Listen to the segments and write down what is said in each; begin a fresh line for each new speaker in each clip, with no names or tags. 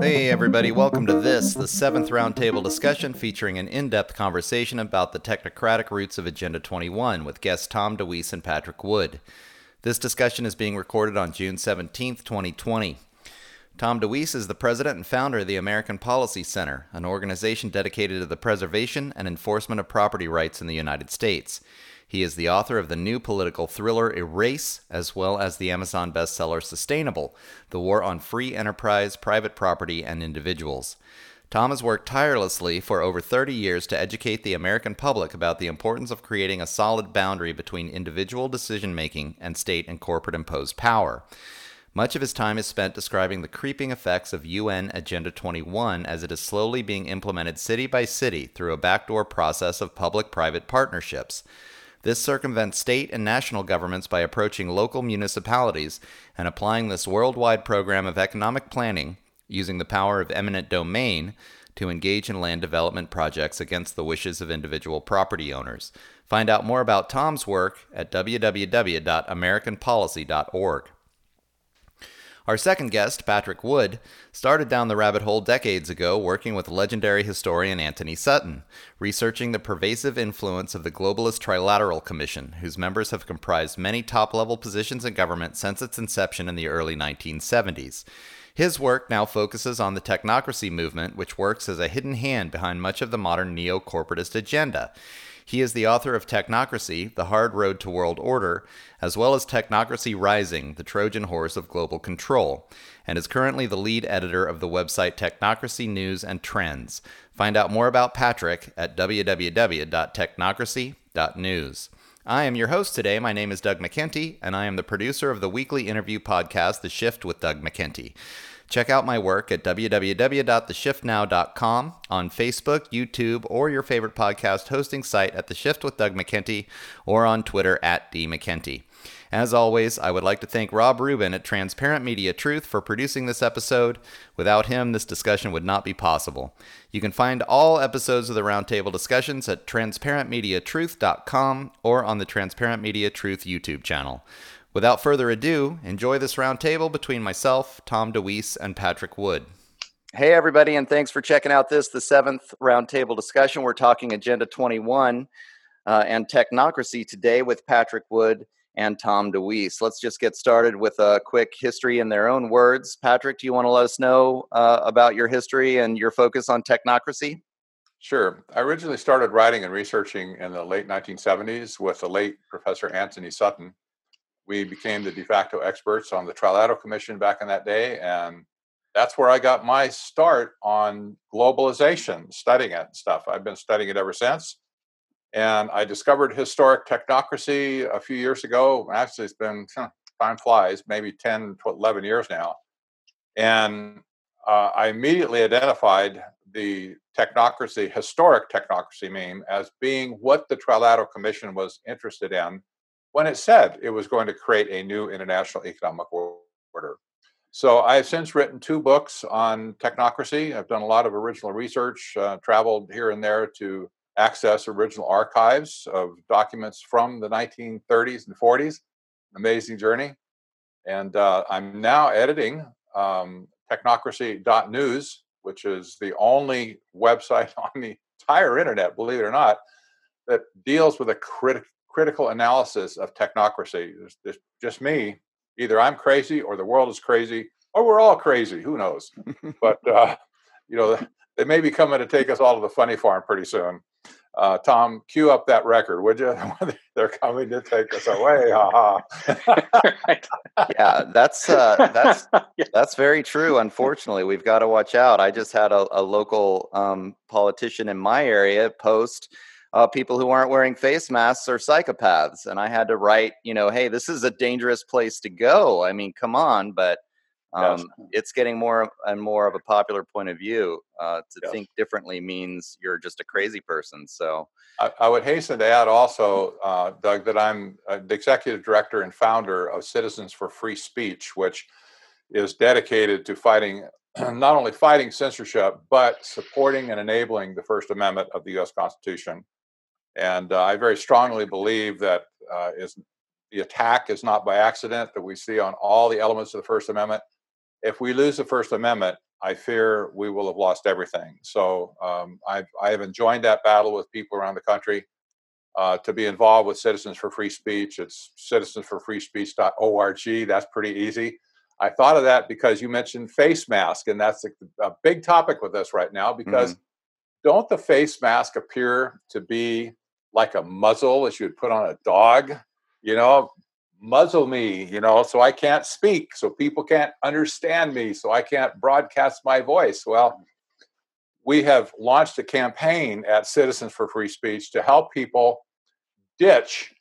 Hey, everybody, welcome to this, the seventh roundtable discussion featuring an in depth conversation about the technocratic roots of Agenda 21 with guests Tom DeWeese and Patrick Wood. This discussion is being recorded on June 17, 2020. Tom DeWeese is the president and founder of the American Policy Center, an organization dedicated to the preservation and enforcement of property rights in the United States. He is the author of the new political thriller Erase, as well as the Amazon bestseller Sustainable The War on Free Enterprise, Private Property, and Individuals. Tom has worked tirelessly for over 30 years to educate the American public about the importance of creating a solid boundary between individual decision making and state and corporate imposed power. Much of his time is spent describing the creeping effects of UN Agenda 21 as it is slowly being implemented city by city through a backdoor process of public private partnerships. This circumvents state and national governments by approaching local municipalities and applying this worldwide program of economic planning using the power of eminent domain to engage in land development projects against the wishes of individual property owners. Find out more about Tom's work at www.americanpolicy.org. Our second guest, Patrick Wood, started down the rabbit hole decades ago working with legendary historian Antony Sutton, researching the pervasive influence of the Globalist Trilateral Commission, whose members have comprised many top level positions in government since its inception in the early 1970s. His work now focuses on the technocracy movement, which works as a hidden hand behind much of the modern neo corporatist agenda. He is the author of Technocracy, The Hard Road to World Order, as well as Technocracy Rising, The Trojan Horse of Global Control, and is currently the lead editor of the website Technocracy News and Trends. Find out more about Patrick at www.technocracy.news. I am your host today. My name is Doug McKenty, and I am the producer of the weekly interview podcast, The Shift with Doug McKenty. Check out my work at www.theshiftnow.com on Facebook, YouTube, or your favorite podcast hosting site at The Shift with Doug McKenty or on Twitter at dmckenty. As always, I would like to thank Rob Rubin at Transparent Media Truth for producing this episode. Without him, this discussion would not be possible. You can find all episodes of the Roundtable discussions at transparentmediatruth.com or on the Transparent Media Truth YouTube channel. Without further ado, enjoy this roundtable between myself, Tom DeWeese, and Patrick Wood. Hey, everybody, and thanks for checking out this, the seventh roundtable discussion. We're talking Agenda 21 uh, and technocracy today with Patrick Wood and Tom DeWeese. Let's just get started with a quick history in their own words. Patrick, do you want to let us know uh, about your history and your focus on technocracy?
Sure. I originally started writing and researching in the late 1970s with the late Professor Antony Sutton. We became the de facto experts on the Trilateral Commission back in that day, and that's where I got my start on globalization, studying it and stuff. I've been studying it ever since. And I discovered historic technocracy a few years ago. Actually, it's been time flies, maybe 10, 11 years now. And uh, I immediately identified the technocracy, historic technocracy meme, as being what the Trilateral Commission was interested in when it said it was going to create a new international economic order. So I have since written two books on technocracy. I've done a lot of original research, uh, traveled here and there to access original archives of documents from the 1930s and 40s. Amazing journey. And uh, I'm now editing um, technocracy.news, which is the only website on the entire internet, believe it or not, that deals with a crit- critical analysis of technocracy. There's, there's just me. Either I'm crazy or the world is crazy or we're all crazy. Who knows? but, uh, you know, they may be coming to take us all to the funny farm pretty soon. Uh, Tom, cue up that record, would you? They're coming to take us away. Ha
ha. yeah, that's uh, that's that's very true. Unfortunately, we've got to watch out. I just had a, a local um, politician in my area post uh, people who aren't wearing face masks are psychopaths, and I had to write, you know, hey, this is a dangerous place to go. I mean, come on, but um, yes. It's getting more and more of a popular point of view. Uh, to yes. think differently means you're just a crazy person. So
I, I would hasten to add also, uh, Doug, that I'm uh, the executive director and founder of Citizens for Free Speech, which is dedicated to fighting not only fighting censorship but supporting and enabling the First Amendment of the U.S. Constitution. And uh, I very strongly believe that uh, is the attack is not by accident that we see on all the elements of the First Amendment. If we lose the First Amendment, I fear we will have lost everything. So um, I've, I have enjoyed that battle with people around the country. Uh, to be involved with Citizens for Free Speech, it's citizensforfreespeech.org. That's pretty easy. I thought of that because you mentioned face mask, and that's a, a big topic with us right now. Because mm-hmm. don't the face mask appear to be like a muzzle that you would put on a dog? You know, muzzle me, you know, so I can't speak, so people can't understand me, so I can't broadcast my voice. Well, we have launched a campaign at Citizens for Free Speech to help people ditch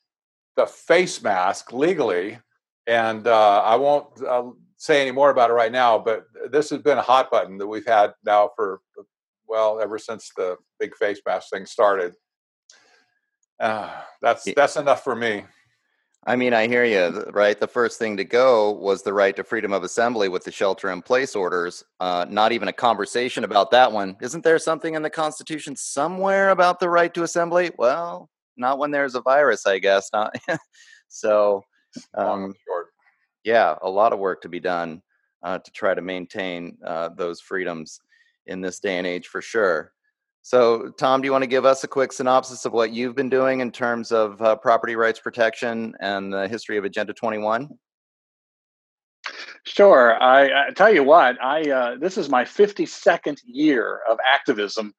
the face mask legally. And uh, I won't uh, say any more about it right now, but this has been a hot button that we've had now for, well, ever since the big face mask thing started. Uh, that's that's enough for me.
I mean, I hear you, right? The first thing to go was the right to freedom of assembly with the shelter in place orders. Uh, not even a conversation about that one. Isn't there something in the Constitution somewhere about the right to assembly? Well, not when there's a virus, I guess. Not so. Um, yeah, a lot of work to be done uh, to try to maintain uh, those freedoms in this day and age, for sure. So, Tom, do you want to give us a quick synopsis of what you've been doing in terms of uh, property rights protection and the history of Agenda 21?
Sure. I, I tell you what, I uh, this is my 52nd year of activism.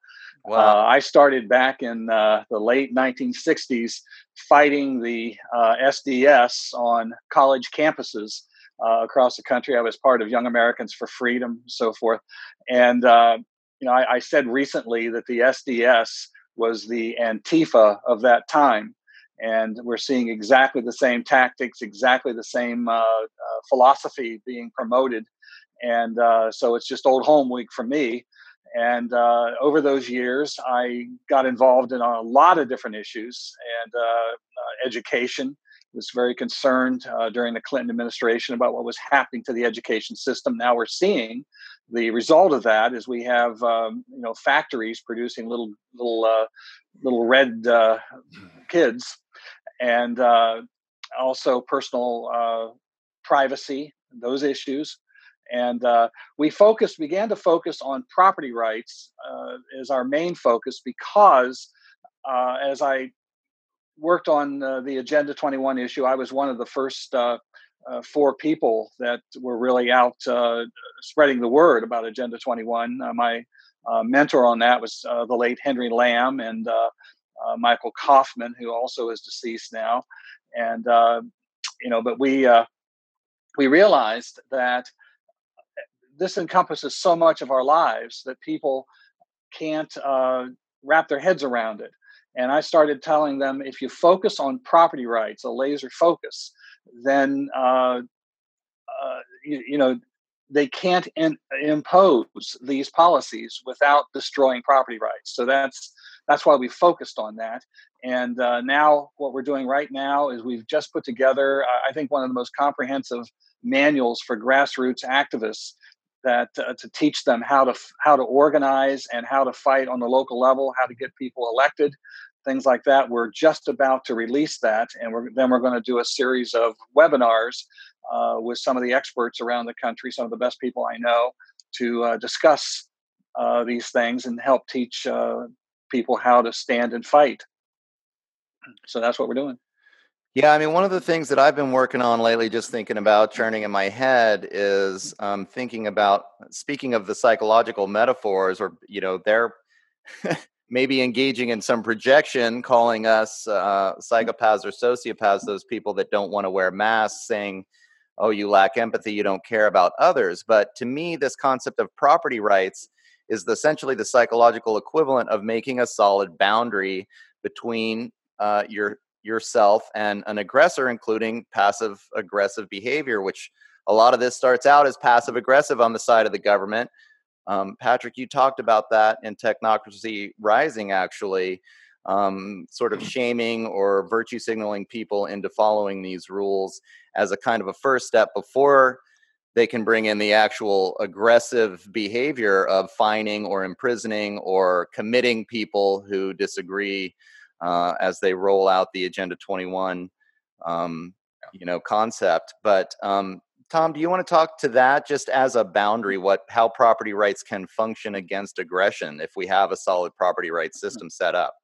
Wow. Uh, I started back in uh, the late 1960s fighting the SDS uh, on college campuses. Uh, across the country, I was part of Young Americans for Freedom, so forth, and uh, you know, I, I said recently that the SDS was the Antifa of that time. And we're seeing exactly the same tactics, exactly the same uh, uh, philosophy being promoted. And uh, so it's just old home week for me. And uh, over those years, I got involved in a lot of different issues and uh, uh, education, was very concerned during the Clinton administration about what was happening to the education system. Now we're seeing the result of that is we have um, you know factories producing little little uh, little red uh, kids, and uh, also personal uh, privacy, those issues. And uh, we focused, began to focus on property rights as our main focus because, as I worked on uh, the Agenda 21 issue. I was one of the first uh, uh, four people that were really out uh, spreading the word about Agenda 21. Uh, my uh, mentor on that was the late Henry Lamb and Michael Coffman, who also is deceased now. And you know, but we we realized that this encompasses so much of our lives that people can't wrap their heads around it. And I started telling them if you focus on property rights, a laser focus, then uh, uh, you, you, know they can't in, impose these policies without destroying property rights. So that's that's why we focused on that. And uh, now what we're doing right now is we've just put together, I think, one of the most comprehensive manuals for grassroots activists that uh, to teach them how to how to organize and how to fight on the local level, how to get people elected, things like that. We're just about to release that, and we're, then we're going to do a series of webinars uh, with some of the experts around the country, some of the best people I know, to uh, discuss uh, these things and help teach uh, people how to stand and fight. So that's what we're doing.
Yeah, I mean, one of the things that I've been working on lately, just thinking about churning in my head, is um, thinking about speaking of the psychological metaphors, or you know, they're maybe engaging in some projection, calling us uh, psychopaths or sociopaths, those people that don't want to wear masks, saying, oh, you lack empathy, you don't care about others. But to me, this concept of property rights is essentially the psychological equivalent of making a solid boundary between uh, your yourself and an aggressor, including passive aggressive behavior, which a lot of this starts out as passive aggressive on the side of the government. Um, Patrick, you talked about that in Technocracy Rising, actually, um, sort of shaming or virtue signaling people into following these rules as a kind of a first step before they can bring in the actual aggressive behavior of fining or imprisoning or committing people who disagree uh, as they roll out the Agenda 21, um, you know, concept. But um, Tom, do you want to talk to that just as a boundary? What how property rights can function against aggression if we have a solid property rights mm. system set up?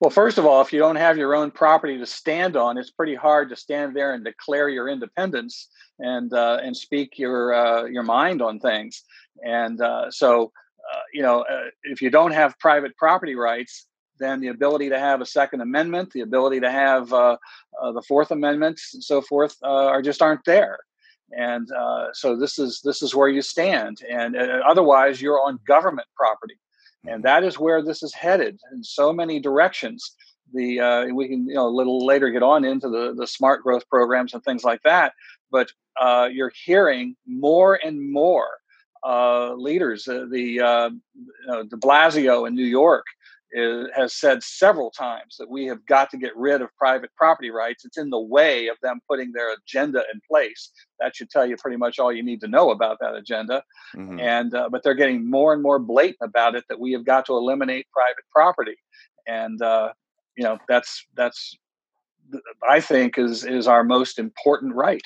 Well, first of all, if you don't have your own property to stand on, it's pretty hard to stand there and declare your independence and uh, and speak your uh, your mind on things. And uh, so, uh, you know, uh, if you don't have private property rights, then the ability to have a Second Amendment, the ability to have uh, the Fourth Amendment, and so forth, are just aren't there. And so this is this is where you stand. And otherwise, you're on government property and that is where this is headed in so many directions the uh, we can you know a little later get on into the the smart growth programs and things like that but uh, you're hearing more and more uh, leaders uh, the uh, de blasio in new york is, has said several times that we have got to get rid of private property rights. It's in the way of them putting their agenda in place. That should tell you pretty much all you need to know about that agenda. Mm-hmm. And uh, but they're getting more and more blatant about it that we have got to eliminate private property. And uh, you know that's that's I think is is our most important right.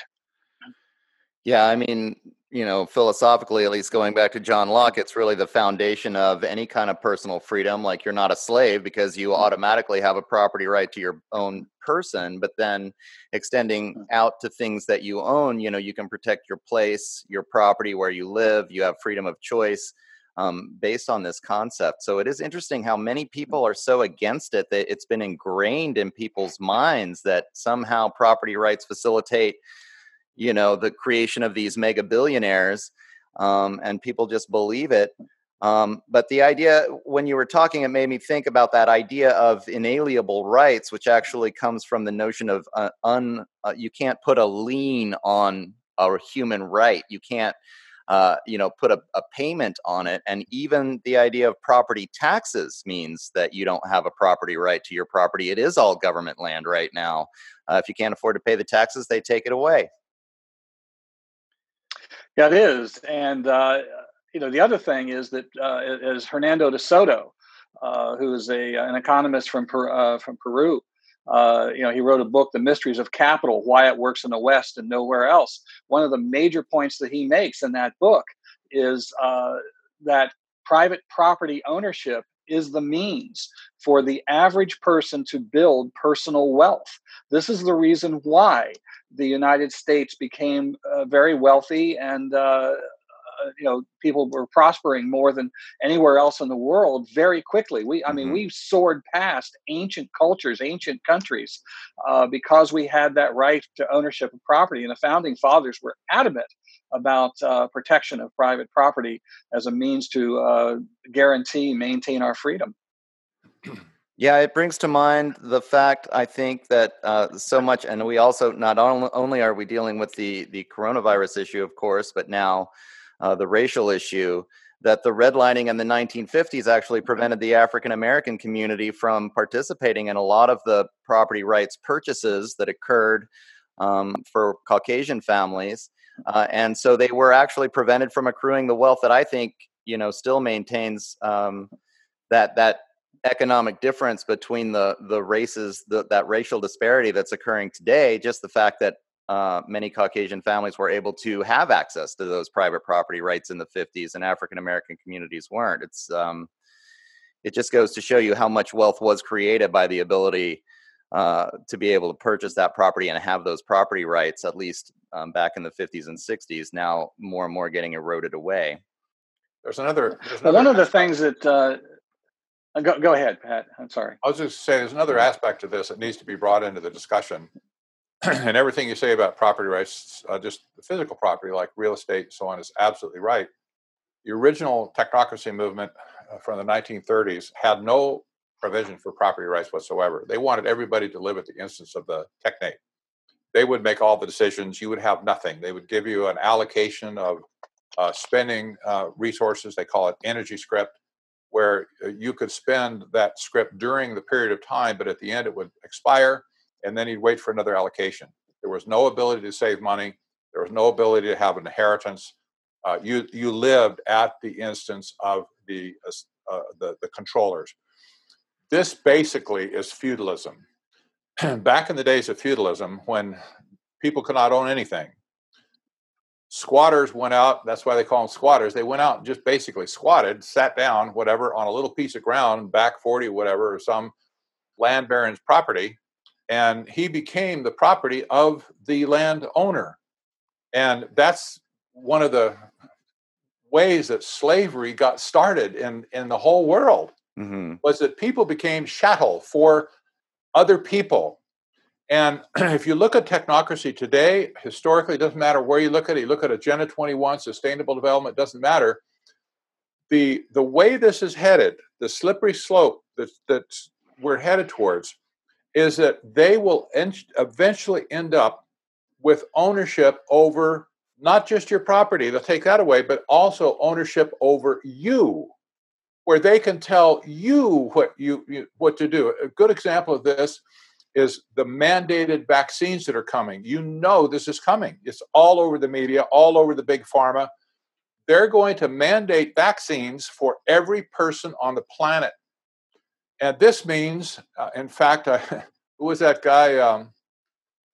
Yeah, I mean, you know, philosophically, at least going back to John Locke, it's really the foundation of any kind of personal freedom. Like you're not a slave because you mm. automatically have a property right to your own person, but then extending mm. out to things that you own, you know, you can protect your place, your property, where you live, you have freedom of choice. Um, based on this concept. So it is interesting how many mm. people are so against it that it's been ingrained in people's minds that somehow property rights facilitate you know the creation of these mega billionaires um, and people just believe it um, but the idea when you were talking it made me think about that idea of inalienable rights which actually comes from the notion of uh, un uh, you can't put a lien on a human right. You can't uh, you know put a, a, payment on it and even the idea of property taxes means that you don't have a property right to your property. It is all government land right now. Uh, if you can't afford to pay the taxes they take it away
yeah, it is, and uh, you know the other thing is that uh, is Hernando de Soto, uh, who is a an economist from uh, from Peru. Uh, you know, he wrote a book, "The Mysteries of Capital: Why It Works in the West and Nowhere Else." One of the major points that he makes in that book is uh, that private property ownership is the means for the average person to build personal wealth. This is the reason why the United States became uh, very wealthy and uh, uh, you know people were prospering more than anywhere else in the world very quickly we i mean mm-hmm. we soared past ancient cultures ancient countries uh, because we had that right to ownership of property and the founding fathers were adamant about uh, protection of private property as a means to uh, guarantee maintain our freedom
yeah, it brings to mind the fact I think that uh, so much, and we also not only are we dealing with the the coronavirus issue, of course, but now uh, the racial issue. That the redlining in the 1950s actually prevented the African American community from participating in a lot of the property rights purchases that occurred um, for Caucasian families, uh, and so they were actually prevented from accruing the wealth that I think you know still maintains um, that that economic difference between the the races the, that racial disparity that's occurring today just the fact that uh, many caucasian families were able to have access to those private property rights in the 50s and african american communities weren't it's um, it just goes to show you how much wealth was created by the ability uh, to be able to purchase that property and have those property rights at least um, back in the 50s and 60s now more and more getting eroded away
there's another,
there's another one of the things that uh, uh, go, go ahead, Pat. I'm sorry.
I was just saying there's another aspect to this that needs to be brought into the discussion. and everything you say about property rights, uh, just the physical property like real estate and so on, is absolutely right. The original technocracy movement uh, from the 1930s had no provision for property rights whatsoever. They wanted everybody to live at the instance of the technate. They would make all the decisions. You would have nothing. They would give you an allocation of uh, spending uh, resources. They call it energy scrip where uh, you could spend that scrip during the period of time, but at the end it would expire, and then he'd wait for another allocation. There was no ability to save money. There was no ability to have an inheritance. Uh, you you lived at the instance of the uh, the, the controllers. This basically is feudalism. Back in the days of feudalism, when people could not own anything, squatters went out. That's why they call them squatters. They went out and just basically squatted, sat down, whatever, on a little piece of ground, back 40, whatever, or some land baron's property, and he became the property of the landowner. And that's one of the ways that slavery got started in, in the whole world mm-hmm. was that people became chattel for other people. And if you look at technocracy today, historically, it doesn't matter where you look at it, you look at Agenda 21, sustainable development, doesn't matter. The, the way this is headed, the slippery slope that, that we're headed towards, is that they will en- eventually end up with ownership over not just your property, they'll take that away, but also ownership over you, where they can tell you what you, you what to do. A good example of this is the mandated vaccines that are coming. You know this is coming. It's all over the media, all over the big pharma. They're going to mandate vaccines for every person on the planet. And this means, uh, in fact, uh, who was that guy? Um,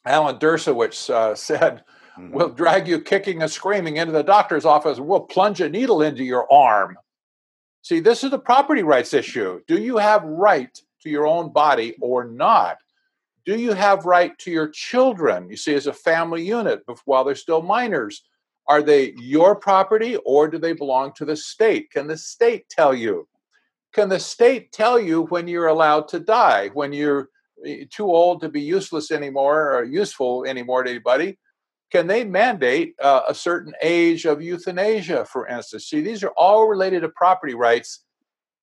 Alan Dershowitz uh, said, mm-hmm. We'll drag you kicking and screaming into the doctor's office and we'll plunge a needle into your arm. See, this is a property rights issue. Do you have right to your own body or not? Do you have right to your children? You see, as a family unit, while they're still minors, are they your property or do they belong to the state? Can the state tell you? Can the state tell you when you're allowed to die, when you're eh, too old to be useless anymore or useful anymore to anybody? Can they mandate uh, a certain age of euthanasia, for instance? See, these are all related to property rights.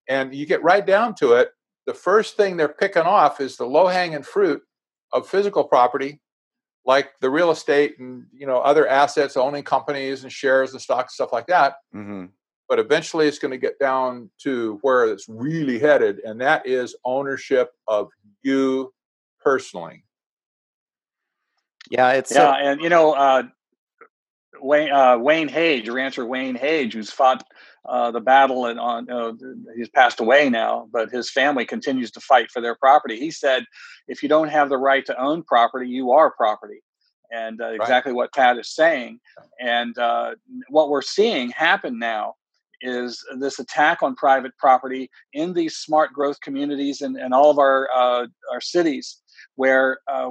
And you get right down to it, the first thing they're picking off is the low hanging fruit of physical property, like the real estate and you know other assets, owning companies and shares and stocks, and stuff like that. Mm-hmm. But eventually, it's going to get down to where it's really headed, and that is ownership of you personally.
Yeah, it's
yeah, and you know, uh, Wayne uh, Wayne Hage, rancher Wayne Hage, who's fought uh, the battle and on uh, he's passed away now, but his family continues to fight for their property. He said, "If you don't have the right to own property, you are property." And uh, exactly right. what Pat is saying, and uh, what we're seeing happen now is this attack on private property in these smart growth communities and, and all of our uh, our cities, where uh,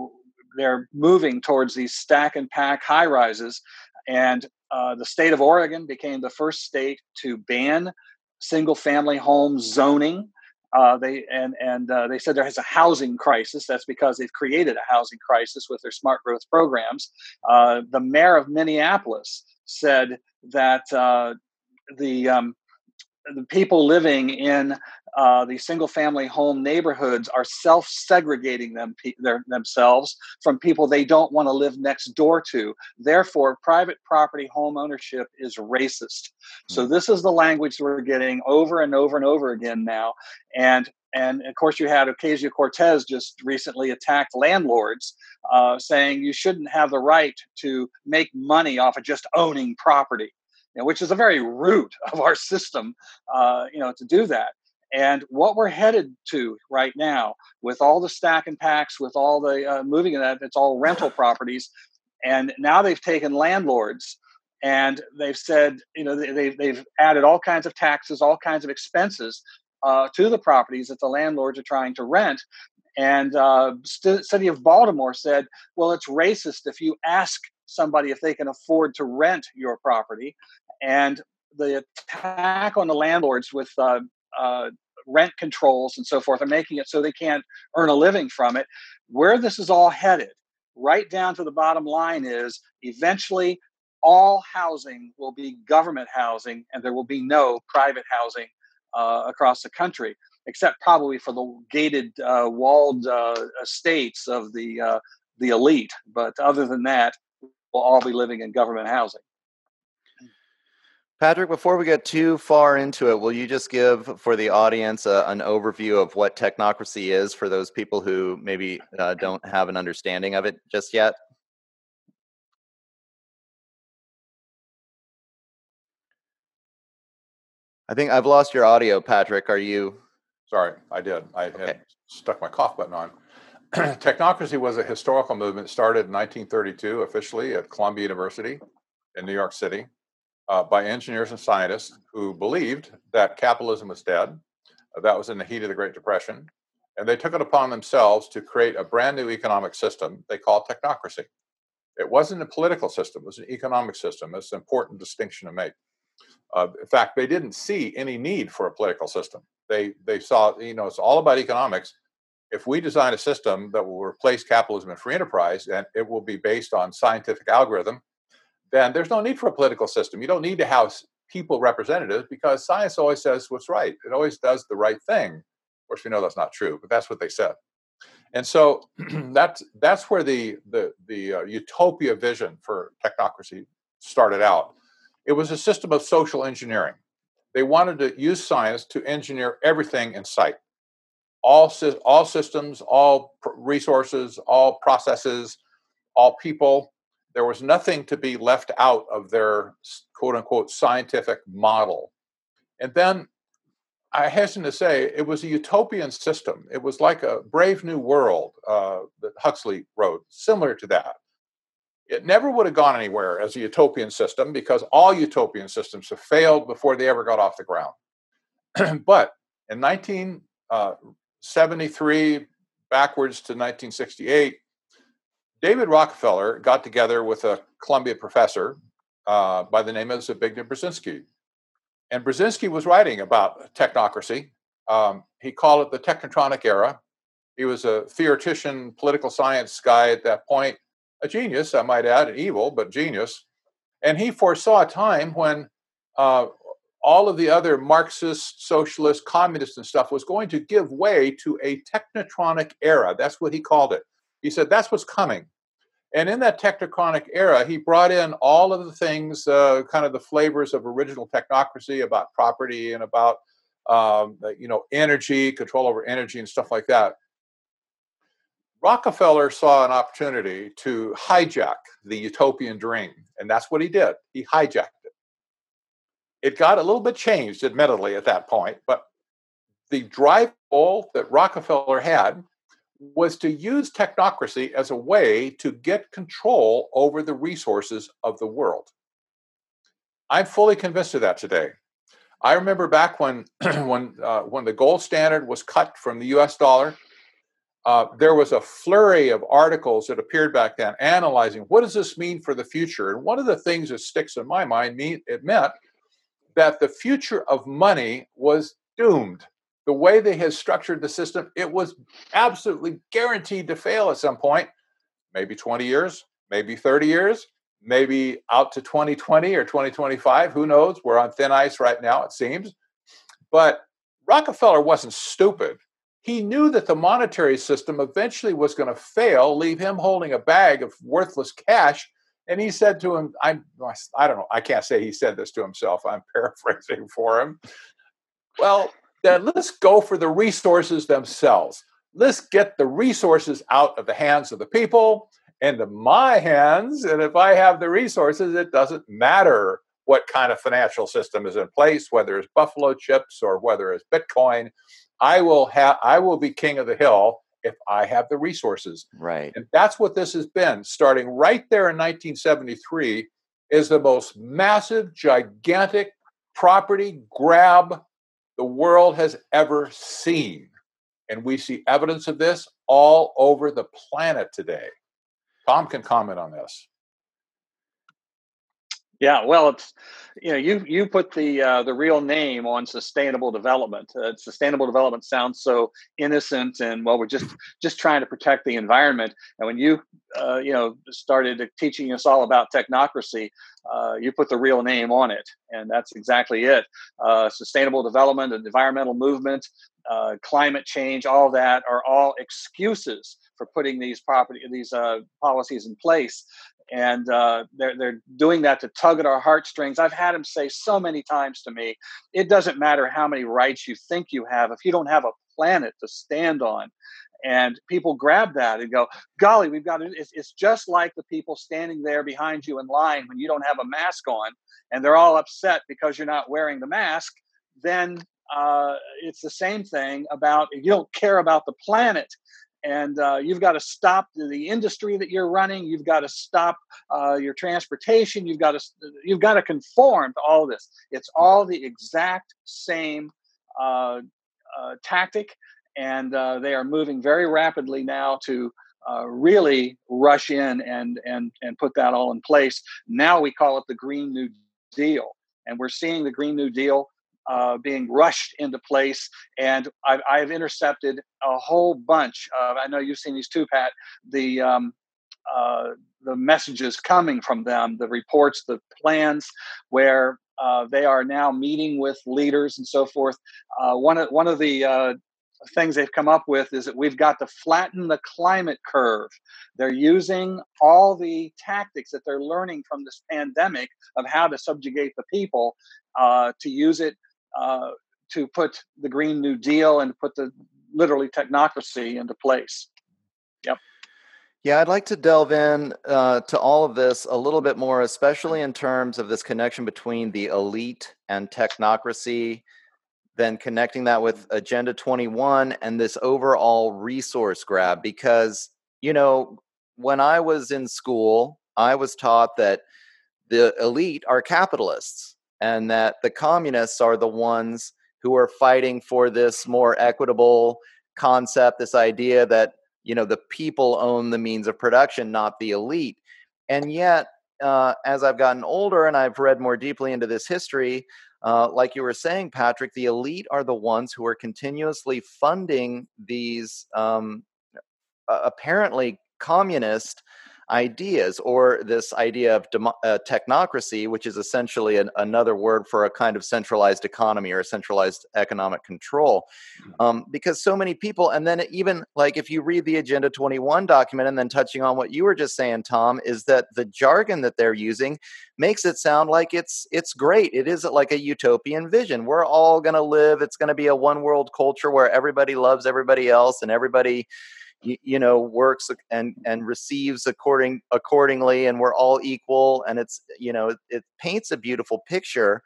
they're moving towards these stack and pack high rises and uh, the state of Oregon became the first state to ban single family home zoning. Uh, they and and uh, they said there is a housing crisis. That's because they've created a housing crisis with their smart growth programs. Uh, the mayor of Minneapolis said that uh, the um, the people living in uh, these single family home neighborhoods are self segregating them their, themselves from people they don't want to live next door to. Therefore, private property home ownership is racist. So hmm. this is the language we're getting over and over and over again now. And and of course, you had Ocasio Cortez just recently attacked landlords, uh, saying you shouldn't have the right to make money off of just owning property. You know, which is a very root of our system, uh, you know, to do that. And what we're headed to right now, with all the stack and packs, with all the uh, moving of that, it's all rental properties. And now they've taken landlords and they've said, you know, they, have they've added all kinds of taxes, all kinds of expenses uh, to the properties that the landlords are trying to rent. And uh, st- city of Baltimore said, well, it's racist if you ask somebody if they can afford to rent your property. And the attack on the landlords with uh, uh, rent controls and so forth are making it so they can't earn a living from it. Where this is all headed, right down to the bottom line, is eventually all housing will be government housing and there will be no private housing uh, across the country, except probably for the gated, uh, walled uh, estates of the uh, the elite. But other than that, will all be living in government housing.
Patrick, before we get too far into it, will you just give for the audience uh, an overview of what technocracy is for those people who maybe uh, don't have an understanding of it just yet? I think I've lost your audio, Patrick. Are you?
Sorry, I did. I okay. had stuck my cough button on. Technocracy was a historical movement started in 1932 officially at Columbia University in New York City uh, by engineers and scientists who believed that capitalism was dead. Uh, that was in the heat of the Great Depression. And they took it upon themselves to create a brand new economic system they called technocracy. It wasn't a political system, it was an economic system. It's an important distinction to make. Uh, in fact, they didn't see any need for a political system. They, they saw, you know, it's all about economics. If we design a system that will replace capitalism and free enterprise, and it will be based on scientific algorithm, then there's no need for a political system. You don't need to have people representatives because science always says what's right. It always does the right thing. Of course, we know that's not true, but that's what they said. And so that's that's where the the the uh, utopia vision for technocracy started out. It was a system of social engineering. They wanted to use science to engineer everything in sight, all all systems, all resources, all processes, all people. There was nothing to be left out of their quote unquote scientific model. And then I hasten to say it was a utopian system. It was like a Brave New World uh, that Huxley wrote, similar to that. It never would have gone anywhere as a utopian system because all utopian systems have failed before they ever got off the ground. but in 1973, uh, backwards to 1968, David Rockefeller got together with a Columbia professor uh, by the name of Zbigniew Brzezinski and Brzezinski was writing about technocracy. Um, he called it the technotronic era. He was a theoretician, political science guy at that point, a genius, I might add, an evil, but genius. And he foresaw a time when uh, all of the other Marxist, socialist, communist, and stuff was going to give way to a technotronic era. That's what he called it. He said, That's what's coming. And in that technocratic era, he brought in all of the things, uh, kind of the flavors of original technocracy about property and about, um, you know, energy, control over energy and stuff like that. Rockefeller saw an opportunity to hijack the utopian dream, and that's what he did. He hijacked it. Got a little bit changed, admittedly, at that point, but the drive goal that Rockefeller had was to use technocracy as a way to get control over the resources of the world. I'm fully convinced of that today. I remember back when when uh, when the gold standard was cut from the U.S. dollar, uh, there was a flurry of articles that appeared back then analyzing what does this mean for the future. And one of the things that sticks in my mind mean it meant that the future of money was doomed the way they had structured the system, it was absolutely guaranteed to fail at some point, maybe 20 years, maybe 30 years, maybe out to 2020 or 2025. Who knows? We're on thin ice right now, it seems. But Rockefeller wasn't stupid. He knew that the monetary system eventually was going to fail, leave him holding a bag of worthless cash. And he said to him, I, I don't know, I can't say he said this to himself. I'm paraphrasing for him. Well, then let's go for the resources themselves. Let's get the resources out of the hands of the people into my hands. And if I have the resources, it doesn't matter what kind of financial system is in place, whether it's Buffalo chips or whether it's Bitcoin. I will have I will be king of the hill if I have the resources.
Right.
And that's what this has been starting right there in 1973 is the most massive gigantic property grab the world has ever seen. And we see evidence of this all over the planet today. Tom can comment on this.
Yeah, well, it's you know you you put the uh, the real name on sustainable development. Uh, sustainable development sounds so innocent, and well, we're just just trying to protect the environment. And when you uh, you know started teaching us all about technocracy, uh, you put the real name on it, and that's exactly it. Uh, sustainable development, and environmental movement, uh, climate change, all that are all excuses for putting these property these policies in place and uh, they're they're doing that to tug at our heartstrings. I've had him say so many times to me, "It doesn't matter how many rights you think you have if you don't have a planet to stand on." And people grab that and go, "Golly, we've got it." It's, it's just like the people standing there behind you in line when you don't have a mask on, and they're all upset because you're not wearing the mask. then uh, it's the same thing about if you don't care about the planet and uh, you've got to stop the industry that you're running you've got to stop uh, your transportation you've got to you've got to conform to all this. It's all the exact same uh, uh tactic and uh, they are moving very rapidly now to uh, really rush in and and and put that all in place. Now we call it the green new deal and we're seeing the green new deal uh, being rushed into place. And I've, I've, intercepted a whole bunch of, I know you've seen these too, Pat, the, um, uh, the messages coming from them, the reports, the plans, where uh, they are now meeting with leaders and so forth. Uh, one of one of the uh, things they've come up with is that we've got to flatten the climate curve. They're using all the tactics that they're learning from this pandemic of how to subjugate the people uh, to use it uh, to put the Green New Deal and put the literally technocracy into place. Yep.
Yeah, I'd like to delve in uh, to all of this a little bit more, especially in terms of this connection between the elite and technocracy, then connecting that with Agenda 21 and this overall resource grab. Because, you know, when I was in school, I was taught that the elite are capitalists and that the communists are the ones who are fighting for this more equitable concept this idea that you know the people own the means of production not the elite. And yet uh, as i've gotten older and i've read more deeply into this history uh, like you were saying patrick the elite are the ones who are continuously funding these um, apparently communist ideas or this idea of demo- uh, technocracy, which is essentially an, another word for a kind of centralized economy or a centralized economic control. Mm. Um, because so many people, and then even like if you read the Agenda 21 document and then touching on what you were just saying, Tom, is that the jargon that they're using makes it sound like it's it's great. It is like a utopian vision. We're all going to live. It's going to be a one world culture where everybody loves everybody else and everybody you, you know works and and receives according accordingly and we're all equal and it's you know it, it paints a beautiful picture.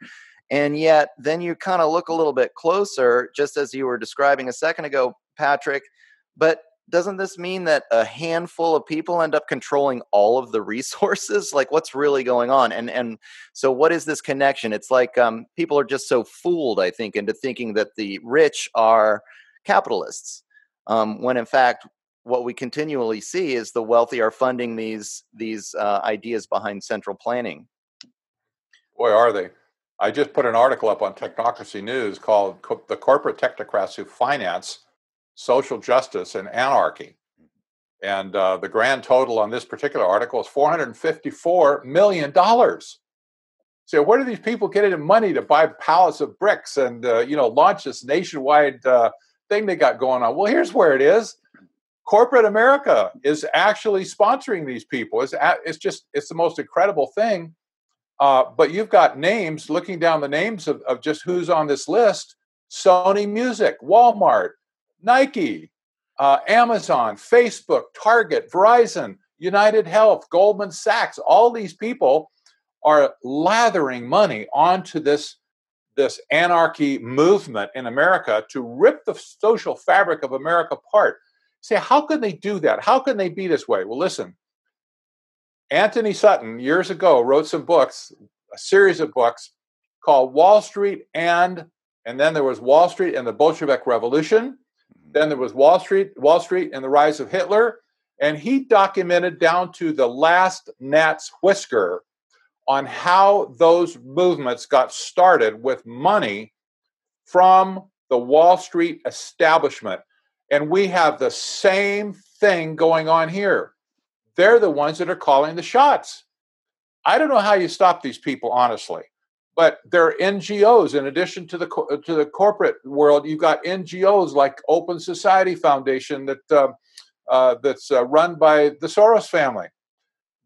And yet then you kind of look a little bit closer just as you were describing a second ago patrick but doesn't this mean that a handful of people end up controlling all of the resources? Like what's really going on? And and so what is this connection? It's like um, people are just so fooled i think into thinking that the rich are capitalists um, when in fact what we continually see is the wealthy are funding these these uh, ideas behind central planning.
Boy, are they! I just put an article up on Technocracy News called Co- "The Corporate Technocrats Who Finance Social Justice and Anarchy," and uh, the grand total on this particular article is four hundred fifty-four million dollars. So, where do these people get any money to buy pallets of bricks and uh, you know launch this nationwide uh, thing they got going on? Well, here's where it is corporate America is actually sponsoring these people. It's, it's just, it's the most incredible thing. Uh, but you've got names, looking down the names of, of just who's on this list Sony Music, Walmart, Nike, uh, Amazon, Facebook, Target, Verizon, United Health, Goldman Sachs, all these people are lathering money onto this, this anarchy movement in America to rip the social fabric of America apart say, how can they do that? How can they be this way? Well, listen, Antony Sutton years ago wrote some books, a series of books called Wall Street and and then there was Wall Street and the Bolshevik Revolution. Mm-hmm. Then there was Wall Street, Wall Street and the rise of Hitler. And he documented down to the last gnat's whisker on how those movements got started with money from the Wall Street establishment. And we have the same thing going on here. They're the ones that are calling the shots. I don't know how you stop these people, honestly, but there are NGOs in addition to the to the corporate world. You've got NGOs like Open Society Foundation that uh, uh, that's uh, run by the Soros family.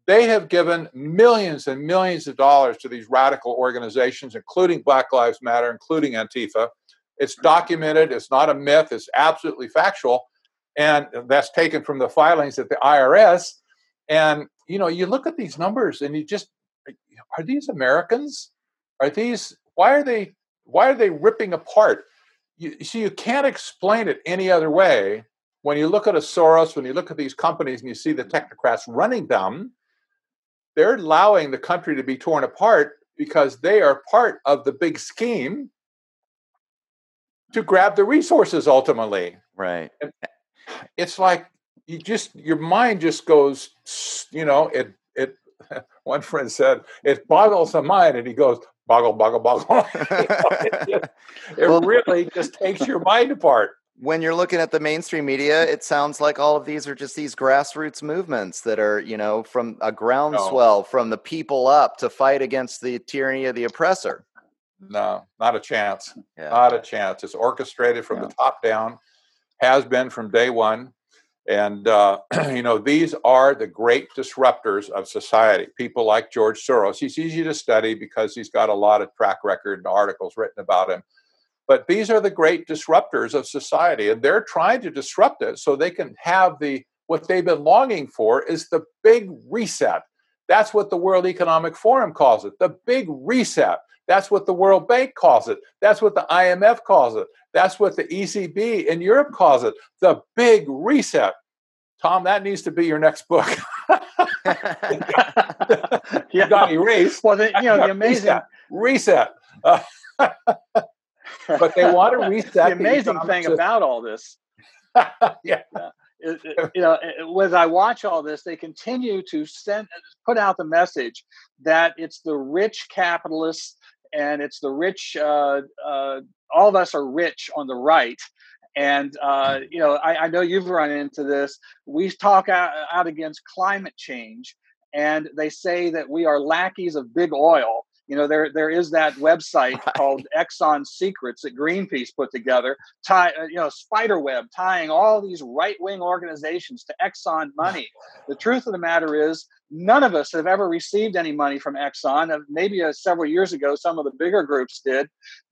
They have given millions and millions of dollars to these radical organizations, including Black Lives Matter, including Antifa, it's documented. It's not a myth. It's absolutely factual. And that's taken from the filings at the IRS. And, you know, you look at these numbers and you just, are these Americans? Are these, why are they, why are they ripping apart? You, see, you can't explain it any other way. When you look at a Soros, when you look at these companies and you see the technocrats running them, they're allowing the country to be torn apart because they are part of the big scheme to grab the resources ultimately.
Right.
And it's like you just your mind just goes, you know, it it one friend said it boggles the mind and he goes boggle boggle boggle it, it well, really just takes your mind apart
when you're looking at the mainstream media it sounds like all of these are just these grassroots movements that are you know from a groundswell no. from the people up to fight against the tyranny of the oppressor
no not a chance yeah. not a chance it's orchestrated from yeah. the top down has been from day one and, uh, you know, these are the great disruptors of society. People like George Soros. He's easy to study because he's got a lot of track record and articles written about him. But these are the great disruptors of society, and they're trying to disrupt it so they can have the what they've been longing for is the big reset. That's what the World Economic Forum calls it, the big reset. That's what the World Bank calls it. That's what the IMF calls it. That's what the ECB in Europe calls it. The big reset. Tom, that needs to be your next book. you got erased.
Well, the, you know, the amazing
reset. reset. But they want to reset.
the amazing the thing about all this.
yeah.
Uh, you know, as I watch all this, they continue to send, put out the message that it's the rich capitalists and it's the rich. Uh, uh, all of us are rich on the right, and uh, you know, I, I, know you've run into this. We talk out, out against climate change, and they say that we are lackeys of big oil. You know, there there is that website right. called Exxon Secrets that Greenpeace put together, tie uh, you know spider web tying all these right wing organizations to Exxon money. the truth of the matter is, none of us have ever received any money from Exxon. Uh, maybe uh, several years ago, some of the bigger groups did,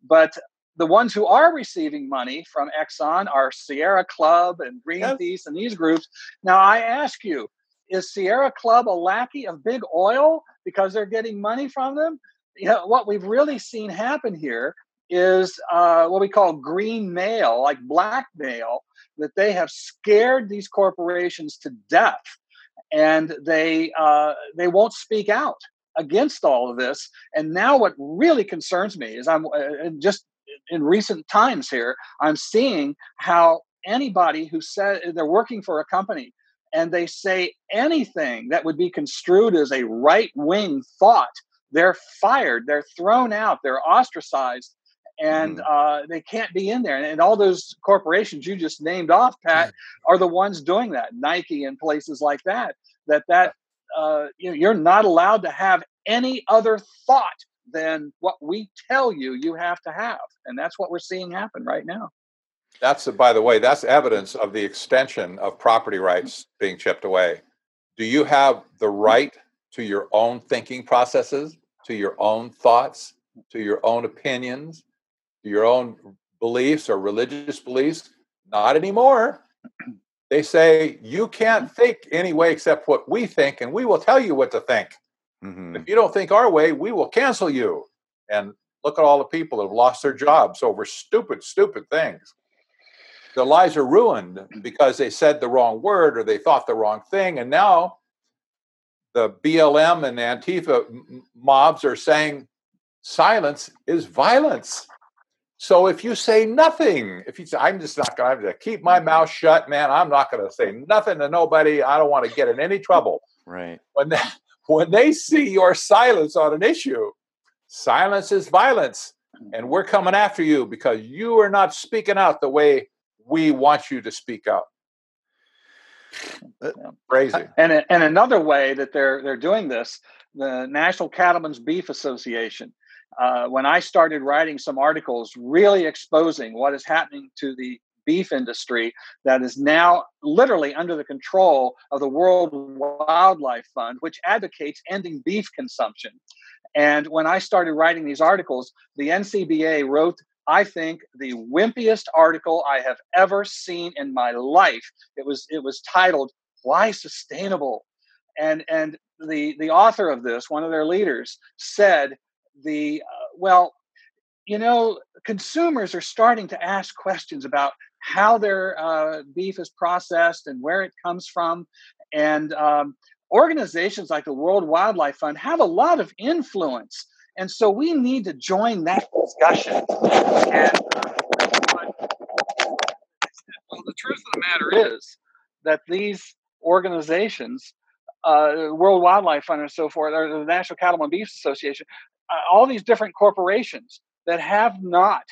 but the ones who are receiving money from Exxon are Sierra Club and Greenpeace yes. and these groups. Now, I ask you, is Sierra Club a lackey of big oil because they're getting money from them? You know, what we've really seen happen here is uh, what we call green mail, like blackmail, that they have scared these corporations to death, and they uh, they won't speak out against all of this. And now, what really concerns me is I'm uh, just in recent times here, I'm seeing how anybody who said they're working for a company and they say anything that would be construed as a right wing thought, they're fired, they're thrown out, they're ostracized, and mm. uh, they can't be in there. And, and, all those corporations you just named off, Pat, are the ones doing that. Nike and places like that. That that uh, you know, you're not allowed to have any other thought than what we tell you you have to have. And that's what we're seeing happen right now.
That's, by the way, that's evidence of the extension of property rights being chipped away. Do you have the right to your own thinking processes, to your own thoughts, to your own opinions, to your own beliefs or religious beliefs? Not anymore. They say you can't think any way except what we think, and we will tell you what to think. Mm-hmm. If you don't think our way, we will cancel you. And look at all the people that have lost their jobs over stupid, stupid things. Their lives are ruined because they said the wrong word or they thought the wrong thing. And now the BLM and Antifa mobs are saying silence is violence. So if you say nothing, if you say, I'm just not going to keep my mm-hmm. mouth shut, man, I'm not going to say nothing to nobody. I don't want to get in any trouble.
Right.
When that, when they see your silence on an issue, silence is violence. And we're coming after you because you are not speaking out the way we want you to speak out. Crazy.
And, and another way that they're they're doing this, the National Cattlemen's Beef Association. Uh, when I started writing some articles really exposing what is happening to the beef industry that is now literally under the control of the World Wildlife Fund, which advocates ending beef consumption. And when I started writing these articles, the NCBA wrote, I think, the wimpiest article I have ever seen in my life. It was it was titled "Why Sustainable," and and the the author of this, one of their leaders, said the uh, well you know, consumers are starting to ask questions about how their uh, beef is processed and where it comes from. And um, organizations like the World Wildlife Fund have a lot of influence. And so we need to join that discussion. And uh, well, the truth of the matter is that these organizations, uh, World Wildlife Fund and so forth, or the National Cattle and Beef Association, uh, all these different corporations that have not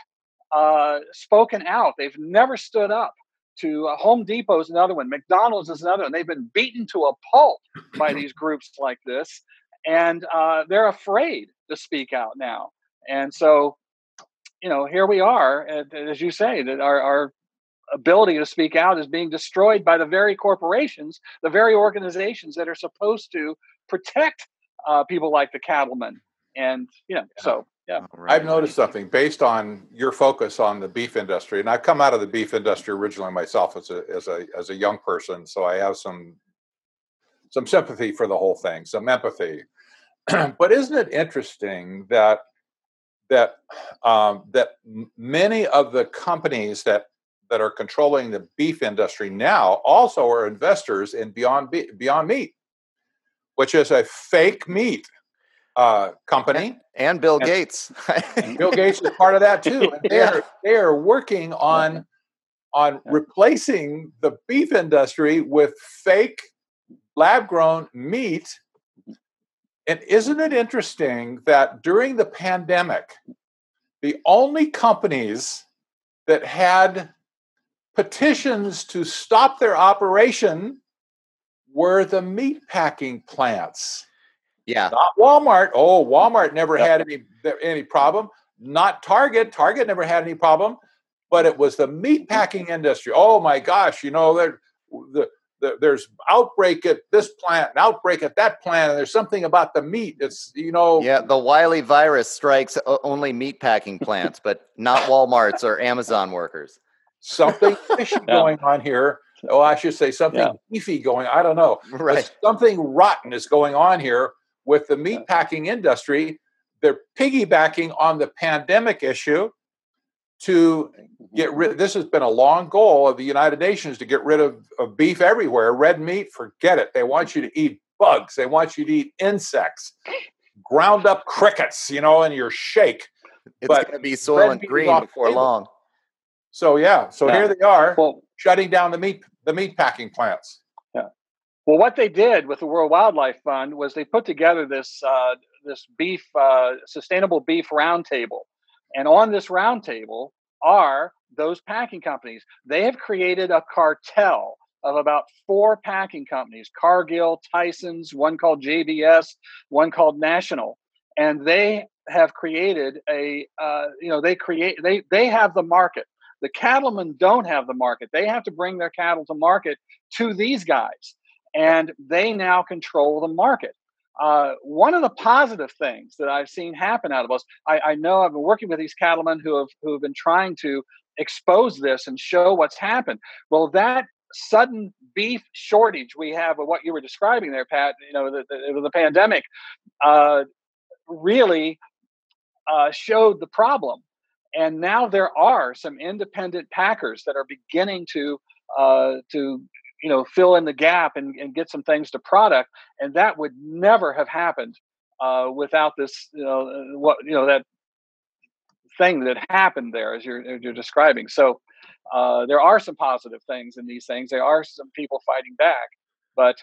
uh, spoken out. They've never stood up to uh, Home Depot is another one. McDonald's is another one. They've been beaten to a pulp by these groups like this, and uh, they're afraid to speak out now. And so, you know, here we are, as you say, that our, our ability to speak out is being destroyed by the very corporations, the very organizations that are supposed to protect uh, people like the cattlemen. And you know, yeah. so yeah.
Right. I've noticed something based on your focus on the beef industry, and I've come out of the beef industry originally myself as a as a as a young person, so I have some some sympathy for the whole thing, some empathy. but isn't it interesting that that um, that many of the companies that that are controlling the beef industry now also are investors in Beyond Be- Beyond Meat, which is a fake meat uh, company,
and Bill and, Gates.
Bill Gates is part of that too. And they yeah. are they are working on on replacing the beef industry with fake lab grown meat. And isn't it interesting that during the pandemic, the only companies that had petitions to stop their operation were the meat packing plants.
Yeah.
Not Walmart. Oh, Walmart never yep. had any any problem. Not Target. Target never had any problem. But it was the meat mm-hmm. packing industry. Oh my gosh, you know, the, there's outbreak at this plant, an outbreak at that plant, and there's something about the meat. It's you know.
Yeah, the wily virus strikes only meat packing plants, but not Walmart's or Amazon workers.
Something fishy yeah. going on here. Oh, I should say something yeah. beefy going. I don't know. Right. But something rotten is going on here with the meat packing industry, they're piggybacking on the pandemic issue to get rid this has been a long goal of the united nations to get rid of, of beef everywhere red meat forget it. They want you to eat bugs. They want you to eat insects. Ground up crickets you know in your shake.
It's going to be Soylent Green before long.
So yeah so yeah. here they are well, shutting down the meat the meat packing plants. Yeah.
Well, what they did with the World Wildlife Fund was they put together this uh, this beef uh, sustainable beef roundtable, and on this roundtable are those packing companies. They have created a cartel of about four packing companies: Cargill, Tyson's, one called JBS, one called National, and they have created a uh, you know they create they they have the market. The cattlemen don't have the market. They have to bring their cattle to market to these guys and they now control the market. Uh, one of the positive things that I've seen happen out of us, I, I, know I've been working with these cattlemen who have who have been trying to expose this and show what's happened. Well, that sudden beef shortage we have what you were describing there, Pat, you know, the, the, the pandemic, uh, really uh, showed the problem. And now there are some independent packers that are beginning to uh, to you know fill in the gap and, and get some things to product and that would never have happened uh, without this you know uh, what you know that thing that happened there as you're, as you're describing. So uh, there are some positive things in these things. There are some people fighting back but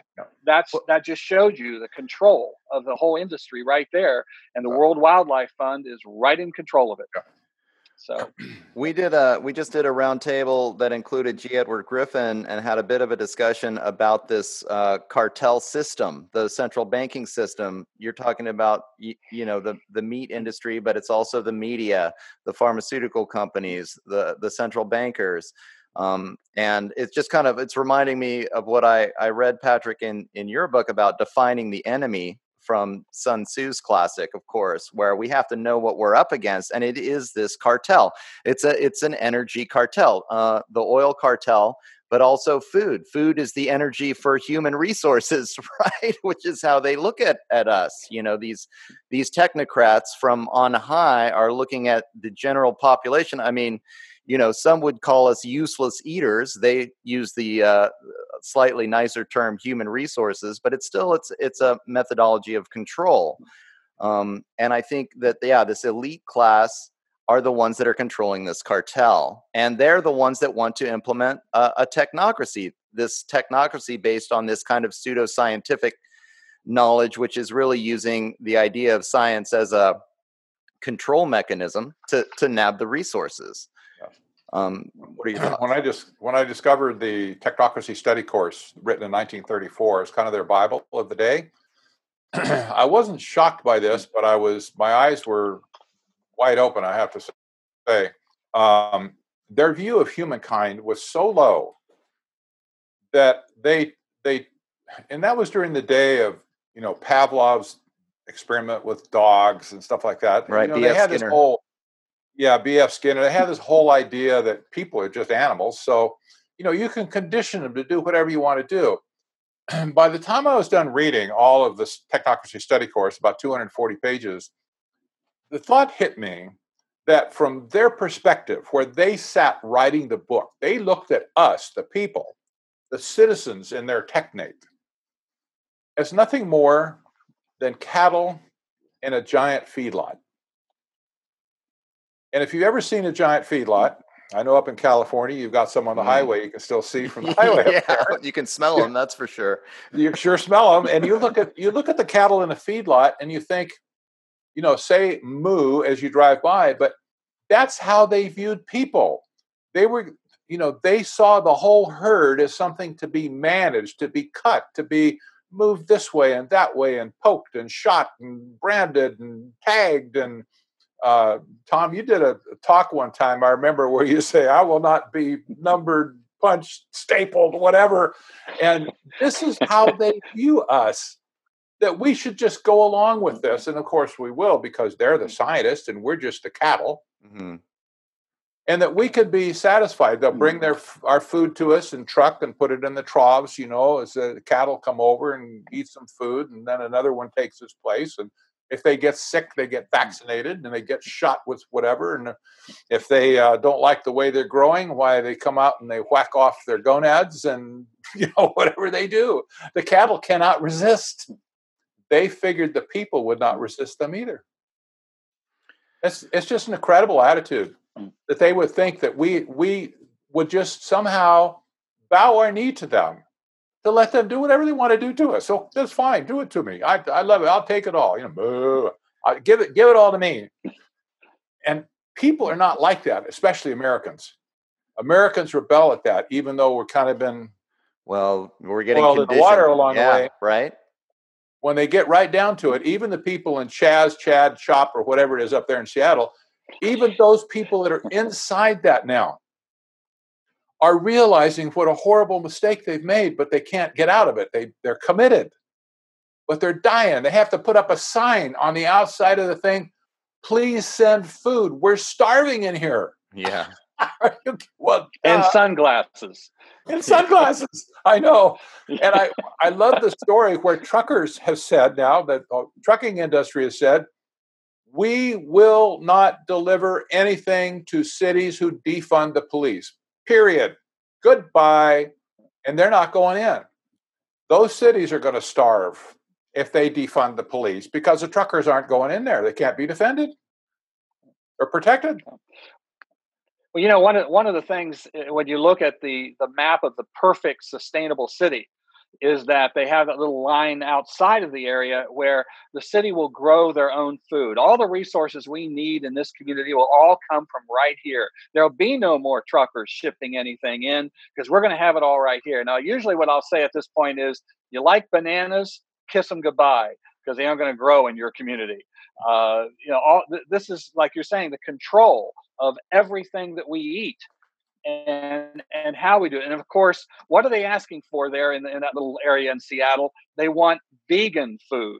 that's that just showed you the control of the whole industry right there and the world wildlife fund is right in control of it so
we did a we just did a roundtable that included G. Edward Griffin and had a bit of a discussion about this uh, cartel system, the central banking system. You're talking about you, you know the the meat industry, but it's also the media, the pharmaceutical companies, the the central bankers. Um, and it's just kind of it's reminding me of what I, I read patrick in in your book about defining the enemy from Sun Tzu's classic, of course, where we have to know what we're up against, and it is this cartel. It's a it's an energy cartel. Uh, the oil cartel but also food. Food is the energy for human resources, right? Which is how they look at, at us. You know, these these technocrats from on high are looking at the general population. I mean, you know, some would call us useless eaters. They use the uh, slightly nicer term human resources, but it's still it's it's a methodology of control. Um, and I think that yeah, this elite class are the ones that are controlling this cartel. And they're the ones that want to implement a, a technocracy, this technocracy based on this kind of pseudo scientific knowledge, which is really using the idea of science as a control mechanism to, to nab the resources. Um, what are your thoughts?
When I just when I discovered the technocracy study course written in 1934 as kind of their Bible of the day, I wasn't shocked by this, but I was my eyes were wide open, I have to say. Um, their view of humankind was so low that they they and that was during the day of you know Pavlov's experiment with dogs and stuff like that.
Right.
You know, they had
Skinner.
this whole yeah, B.F. Skinner. They had this whole idea that people are just animals. So, you know, you can condition them to do whatever you want to do. And By the time I was done reading all of this technocracy study course, about 240 pages, the thought hit me that from their perspective, where they sat writing the book, they looked at us, the people, the citizens in their technate, as nothing more than cattle in a giant feedlot. And if you've ever seen a giant feedlot, I know up in California, you've got some on the mm. highway you can still see from the highway.
yeah, you can smell them, that's for sure.
You sure smell them, and you look at you look at the cattle in a feedlot, and you think, you know, say moo as you drive by, but that's how they viewed people. They were, you know, they saw the whole herd as something to be managed, to be cut, to be moved this way and that way, and poked and shot and branded and tagged. And uh, Tom, you did a talk one time, I remember, where you say, I will not be numbered, punched, stapled, whatever. And this is how they view us that we should just go along with this. And of course, we will because they're the mm-hmm. scientists and we're just the cattle. Mm-hmm. And that we could be satisfied. They'll bring their our food to us in truck and put it in the troughs, you know, as the cattle come over and eat some food, and then another one takes its place. And if they get sick, they get mm. vaccinated and they get shot with whatever. And if they uh, don't like the way they're growing, why they come out and they whack off their gonads and you know whatever they do. The cattle cannot resist they figured the people would not resist them either. It's, it's just an incredible attitude mm. that they would think that we, we would just somehow bow our knee to them to let them do whatever they want to do to us. So that's fine. Do it to me. I, I love it. I'll take it all. You know, I, give it, give it all to me. And people are not like that, especially Americans. Americans rebel at that, even though we're kind of been
well, we're getting
in the water along
yeah,
the way,
right?
when they get right down to it, even the people in Chaz, Chad, Shop, or whatever it is up there in Seattle, even those people that are inside that now are realizing what a horrible mistake they've made, but they can't get out of it. They, they're committed, but they're dying. They have to put up a sign on the outside of the thing please send food. We're starving in here.
Yeah.
well, and uh, sunglasses.
And sunglasses. I know. And I, I love the story where truckers have said now that the trucking industry has said, we will not deliver anything to cities who defund the police. Period. Goodbye. And they're not going in. Those cities are going to starve if they defund the police because the truckers aren't going in there. They can't be defended or protected.
Well, you know, one of one of the things eh, when you look at the the map of the perfect sustainable city is that they have that little line outside of the area where the city will grow their own food. All the resources we need in this community will all come from right here. There'll be no more truckers shipping anything in because we're going to have it all right here. Now, usually what I'll say at this point is you like bananas, kiss them goodbye because they aren't going to grow in your community. Uh, you know, all th- this is like you're saying the control of everything that we eat and and how we do it. And of course, what are they asking for there in, in that little area in Seattle? They want vegan food.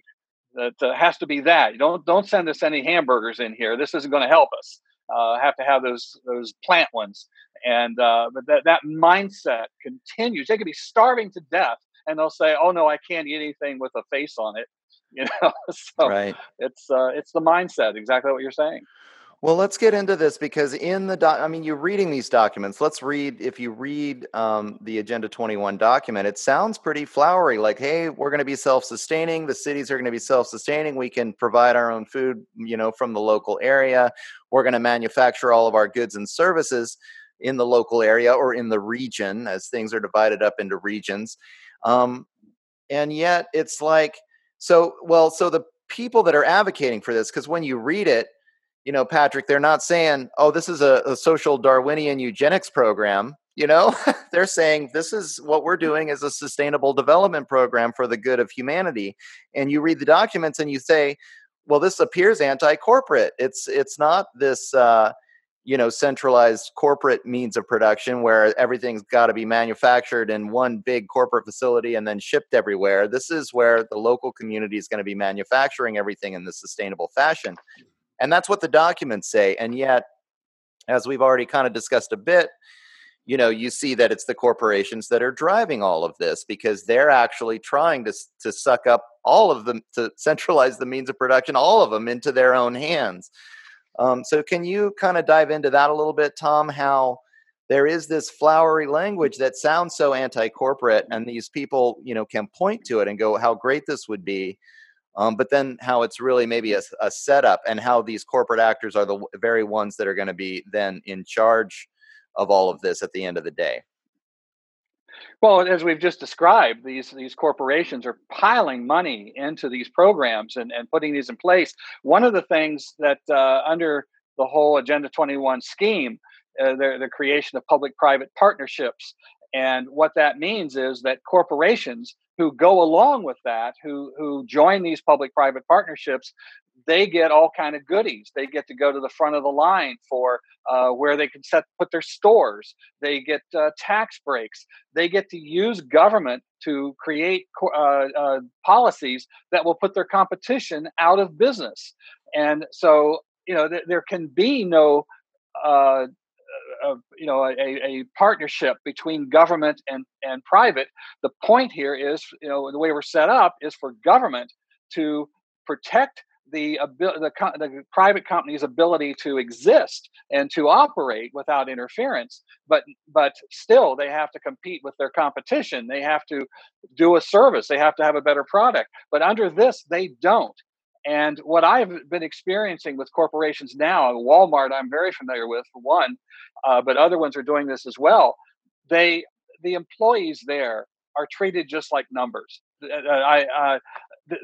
That uh, has to be that. You don't don't send us any hamburgers in here. This isn't going to help us. uh, have to have those those plant ones. And uh, but that that mindset continues. They could be starving to death, and they'll say, "Oh no, I can't eat anything with a face on it." You know, so right. it's uh, it's the mindset. Exactly what you're saying.
Well, let's get into this because in the doc, I mean, you're reading these documents. Let's read. If you read um, the Agenda 21 document, it sounds pretty flowery. Like, hey, we're going to be self-sustaining. The cities are going to be self-sustaining. We can provide our own food, you know, from the local area. We're going to manufacture all of our goods and services in the local area or in the region, as things are divided up into regions. Um, and yet, it's like, so well, so the people that are advocating for this, because when you read it you know, Patrick, they're not saying, oh, this is a, a social Darwinian eugenics program. You know, they're saying this is what we're doing is a sustainable development program for the good of humanity. And you read the documents and you say, well, this appears anti-corporate. It's it's not this uh, you know centralized corporate means of production where everything's got to be manufactured in one big corporate facility and then shipped everywhere. This is where the local community is going to be manufacturing everything in this sustainable fashion. And that's what the documents say. And yet, as we've already kind of discussed a bit, you know, you see that it's the corporations that are driving all of this because they're actually trying to to suck up all of them to centralize the means of production, all of them into their own hands. Um, so, can you kind of dive into that a little bit, Tom? How there is this flowery language that sounds so anti-corporate, and these people, you know, can point to it and go, "How great this would be." Um, but then how it's really maybe a, a, setup and how these corporate actors are the very ones that are going to be then in charge of all of this at the end of the day.
Well as we've just described these these corporations are piling money into these programs and, and putting these in place. One of the things that uh, under the whole agenda 21 scheme uh, the, the creation of public private partnerships and what that means is that corporations who go along with that, who who join these public-private partnerships, they get all kind of goodies. They get to go to the front of the line for uh, where they can set put their stores. They get uh, tax breaks. They get to use government to create uh, uh, policies that will put their competition out of business. And so, you know, th- there can be no uh, a, you know a, a partnership between government and and private. The point here is you know the way we're set up is for government to protect the, the, the private company's ability to exist and to operate without interference. But but still they have to compete with their competition. They have to do a service. They have to have a better product. But under this they don't and what I've been experiencing with corporations now, Walmart, I'm very familiar with for one, uh, but other ones are doing this as well. They, the employees there are treated just like numbers. Uh, I, uh,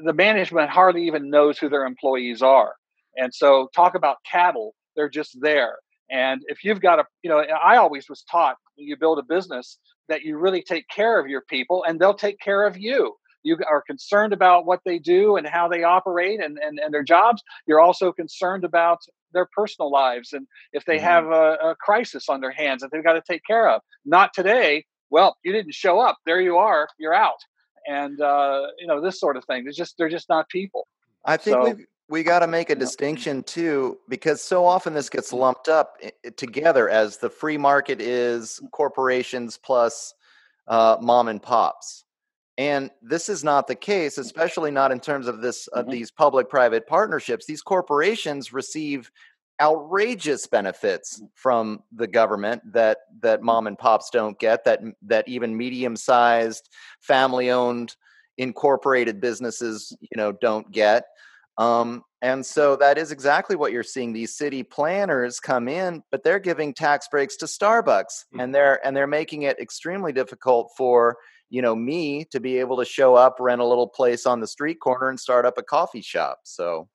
the management hardly even knows who their employees are, and so talk about cattle. They're just there. And if you've got a, you know, I always was taught when you build a business that you really take care of your people and they'll take care of you you are concerned about what they do and how they operate and, and, and their jobs. You're also concerned about their personal lives and if they mm-hmm. have a, a crisis on their hands that they've got to take care of. Not today. Well, you didn't show up. There you are. You're out. And uh, you know this sort of thing. It's just they're just not people.
I think so, we've we got to make a distinction too because so often this gets lumped up together as the free market is corporations plus uh, mom and pops and this is not the case, especially not in terms of this mm-hmm. these public-private partnerships. These corporations receive outrageous benefits mm. from the government that that mm. mom and pops don't get that that even medium-sized family-owned incorporated businesses you know don't get um, and so that is exactly what you're seeing these city planners come in but they're giving tax breaks to starbucks mm-hmm. and they're and they're making it extremely difficult for you know me to be able to show up rent a little place on the street corner and start up a coffee shop so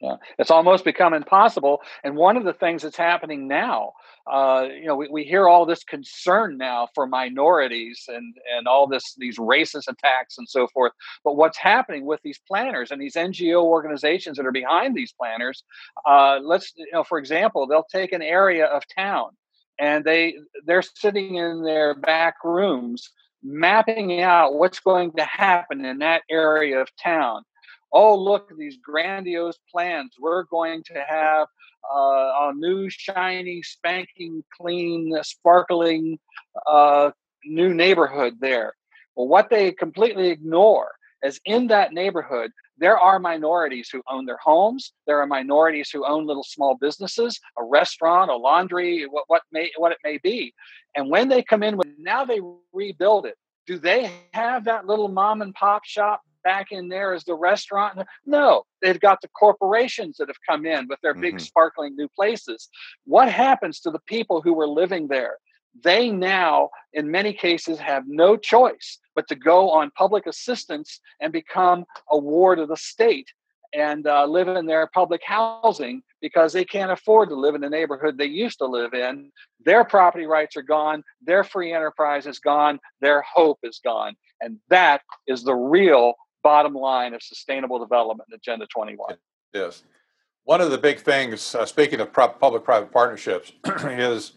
yeah, it's almost become impossible. And one of the things that's happening now, uh, you know, we, we hear all this concern now for minorities and and all this these racist attacks and so forth. But what's happening with these planners and these NGO organizations that are behind these planners? Uh, let's, you know, for example, they'll take an area of town and they they're sitting in their back rooms mapping out what's going to happen in that area of town. Oh, look, these grandiose plans. We're going to have uh, a new, shiny, spanking, clean, sparkling uh, new neighborhood there. Well, what they completely ignore is in that neighborhood, there are minorities who own their homes. There are minorities who own little small businesses, a restaurant, a laundry, what, what may what it may be. And when they come in with now they rebuild it. Do they have that little mom and pop shop back in there as the restaurant? No, they've got the corporations that have come in with their big mm-hmm. sparkling new places. What happens to the people who were living there? They now, in many cases, have no choice but to go on public assistance and become a ward of the state and uh, live in their public housing because they can't afford to live in the neighborhood they used to live in. Their property rights are gone, their free enterprise is gone, their hope is gone. And that is the real bottom line of sustainable development agenda 21
yes one of the big things uh, speaking of pro- public-private partnerships is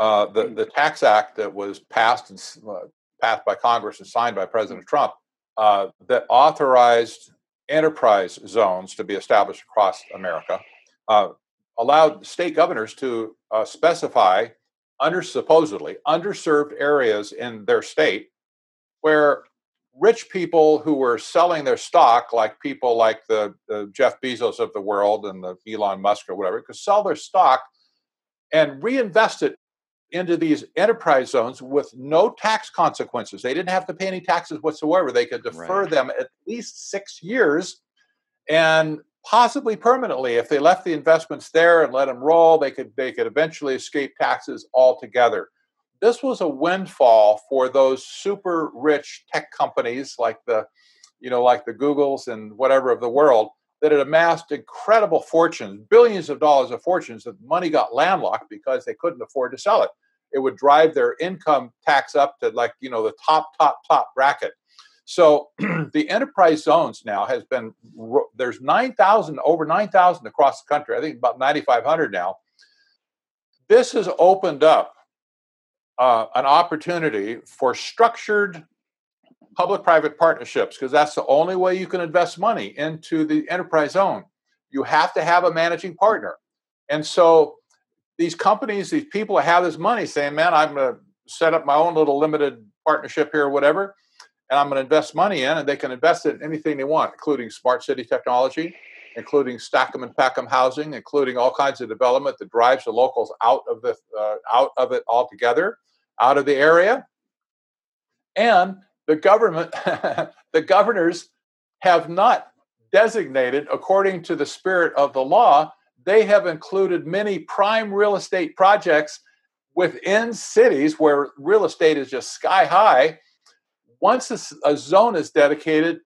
uh, the, the tax act that was passed and uh, passed by congress and signed by president trump uh, that authorized enterprise zones to be established across america uh, allowed state governors to uh, specify under supposedly underserved areas in their state where rich people who were selling their stock, like people like the, the, Jeff Bezos of the world and the Elon Musk or whatever, could sell their stock and reinvest it into these enterprise zones with no tax consequences. They didn't have to pay any taxes whatsoever. They could defer right. them at least six years and possibly permanently. If they left the investments there and let them roll, they could they could eventually escape taxes altogether this was a windfall for those super rich tech companies like the you know like the googles and whatever of the world that had amassed incredible fortunes billions of dollars of fortunes that money got landlocked because they couldn't afford to sell it. It would drive their income tax up to like you know the top top top bracket. So the enterprise zones now has been there's 9000 over 9000 across the country i think about 9500 now. This has opened up uh, an opportunity for structured public private partnerships because that's the only way you can invest money into the enterprise zone. You have to have a managing partner. And so these companies, these people have this money saying, man, I'm going to set up my own little limited partnership here or whatever, and I'm going to invest money in, and they can invest in anything they want, including smart city technology, including stack 'em and pack 'em housing, including all kinds of development that drives the locals out of the uh, out of it altogether out of the area. And the government, the governors have not designated, according to the spirit of the law, they have included many prime real estate projects within cities where real estate is just sky high. Once a, zone is dedicated,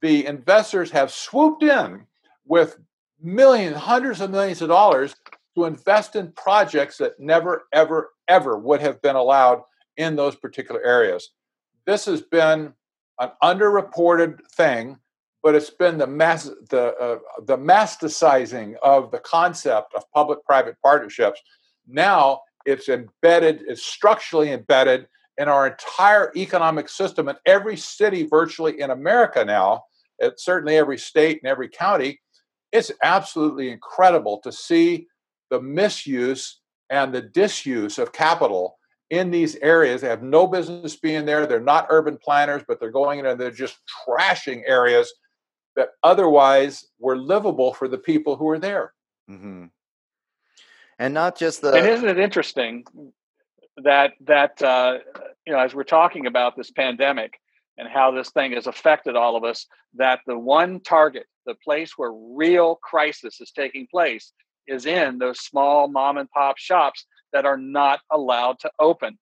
the investors have swooped in with millions, hundreds of millions of dollars to invest in projects that never, ever, ever would have been allowed in those particular areas. This has been an underreported thing, but it's been the mass the uh, the masticizing of the concept of public-private partnerships. Now it's embedded, it's structurally embedded in our entire economic system in every city virtually in America now. It's certainly every state and every county. It's absolutely incredible to see the misuse and the disuse of capital in these areas. They have no business being there. They're not urban planners, but they're going in and they're just trashing areas that otherwise were livable for the people who are there.
Mm-hmm. And not just the.
And isn't it interesting that that uh, you know as we're talking about this pandemic and how this thing has affected all of us, that the one target, the place where real crisis is taking place, is in those small mom and pop shops that are not allowed to open.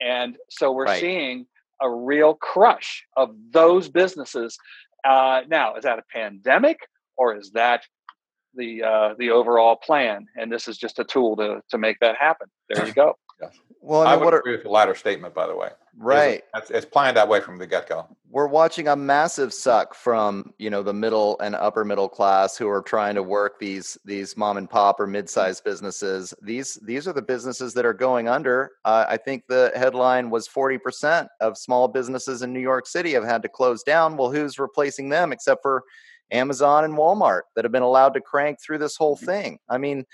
And so we're right. seeing a real crush of those businesses. Uh, now, is that a pandemic or is that the uh, the overall plan? And this is just a tool to to make that happen. There you go.
Yes. Well, I, mean, I would agree are, with the latter statement, by the way.
Right.
It's, it's planned that way from the get go.
We're watching a massive suck from you know the middle and upper middle class who are trying to work these these mom and pop or mid sized businesses. These these are the businesses that are going under. Uh, I think the headline was forty percent of small businesses in New York City have had to close down. Well, who's replacing them except for Amazon and Walmart that have been allowed to crank through this whole thing? I mean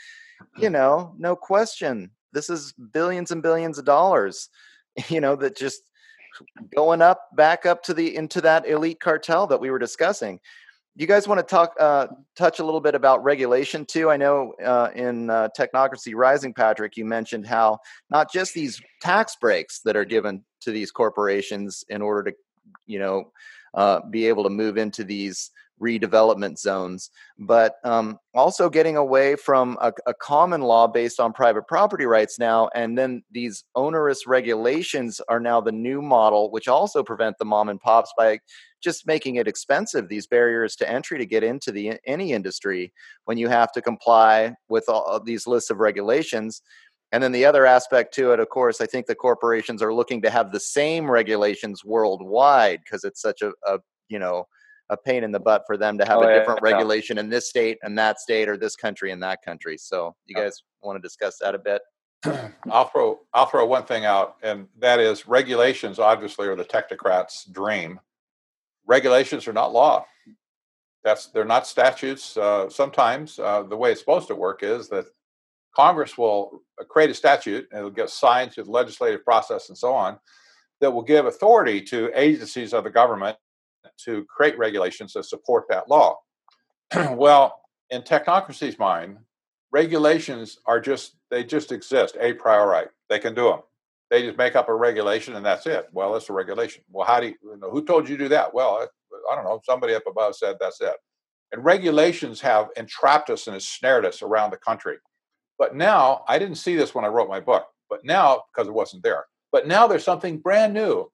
you know, no question. This is billions and billions of dollars, you know, that just going up back up to the into that elite cartel that we were discussing. You guys want to talk uh, touch a little bit about regulation too? I know uh, in uh, technocracy rising patrick you mentioned how not just these tax breaks that are given to these corporations in order to you know uh, be able to move into these redevelopment zones, but um, also getting away from a, a, common law based on private property rights now. And then these onerous regulations are now the new model, which also prevent the mom and pops by just making it expensive. These barriers to entry to get into the any industry when you have to comply with all these lists of regulations. And then the other aspect to it, of course, I think the corporations are looking to have the same regulations worldwide because it's such a, a you know a pain in the butt for them to have oh, a different yeah. regulation in this state and that state or this country and that country. So you guys want to discuss that a bit?
I'll throw I'll throw one thing out, and that is regulations. Obviously, are the technocrats' dream. Regulations are not law. That's they're not statutes. Uh, sometimes uh, the way it's supposed to work is that Congress will create a statute and it'll get signed through the legislative process and so on that will give authority to agencies of the government to create regulations that support that law. well, in technocracy's mind, regulations are just they just exist a priori. They can do them. They just make up a regulation and that's it. Well, it's a regulation. Well, how do you, you know, who told you to do that? Well, I don't know. Somebody up above said that's it. And regulations have entrapped us and ensnared us around the country. But now, I didn't see this when I wrote my book, but now, because it wasn't there, but now there's something brand new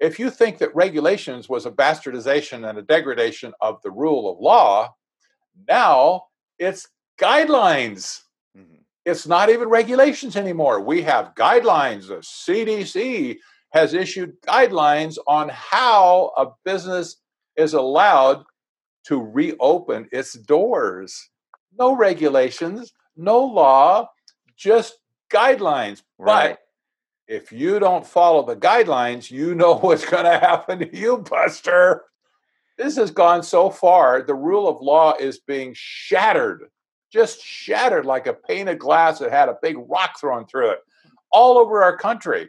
if you think that regulations was a bastardization and a degradation of the rule of law, now it's guidelines. Mm-hmm. It's not even regulations anymore. We have guidelines. The CDC has issued guidelines on how a business is allowed to reopen its doors. No regulations, no law, just guidelines. Right. But if you don't follow the guidelines, you know what's going to happen to you, Buster. This has gone so far, the rule of law is being shattered, just shattered like a pane of glass that had a big rock thrown through it all over our country.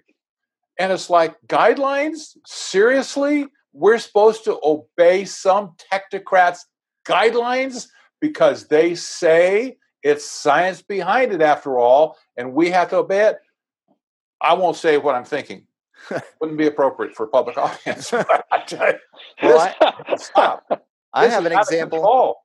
And it's like, guidelines? Seriously? We're supposed to obey some technocrats' guidelines because they say it's science behind it after all, and we have to obey it? I won't say what I'm thinking. Wouldn't be appropriate for a public audience. I,
well, I, stop. I have an example.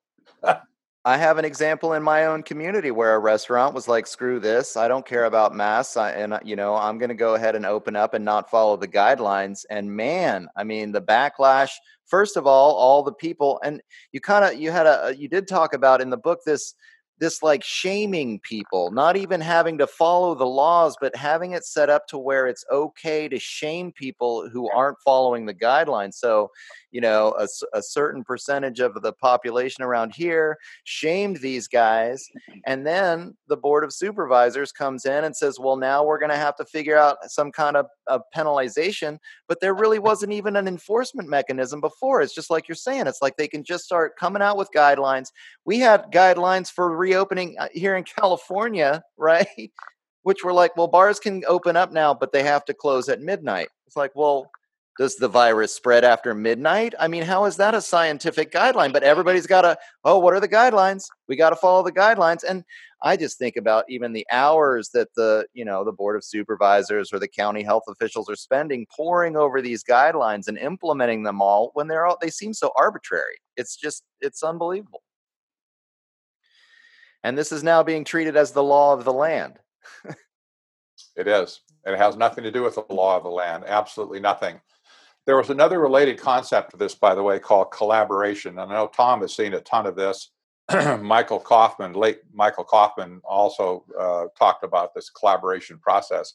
I have an example in my own community where a restaurant was like, "Screw this! I don't care about masks, I, and uh, you know, I'm going to go ahead and open up and not follow the guidelines." And man, I mean, the backlash. First of all, all the people, and you kind of you had a uh, you did talk about in the book this this like shaming people, not even having to follow the laws, but having it set up to where it's okay to shame people who aren't following the guidelines. So, you know, a, a certain percentage of the population around here shamed these guys. And then the board of supervisors comes in and says, well, now we're going to have to figure out some kind of, of penalization. But there really wasn't even an enforcement mechanism before. It's just like you're saying, it's like they can just start coming out with guidelines. We had guidelines for reopening uh, here in California, right? Which were like, well, bars can open up now, but they have to close at midnight. It's like, well, does the virus spread after midnight? I mean, how is that a scientific guideline? But everybody's got to, oh, what are the guidelines? We got to follow the guidelines. And I just think about even the hours that the, you know, the board of supervisors or the county health officials are spending poring over these guidelines and implementing them all when they're all, they seem so arbitrary. It's just, it's unbelievable. And this is now being treated as the law of the land.
it is. It has nothing to do with the law of the land. Absolutely nothing. There was another related concept to this, by the way, called collaboration. And I know Tom has seen a ton of this. Michael Coffman, late Michael Coffman, also uh, talked about this collaboration process.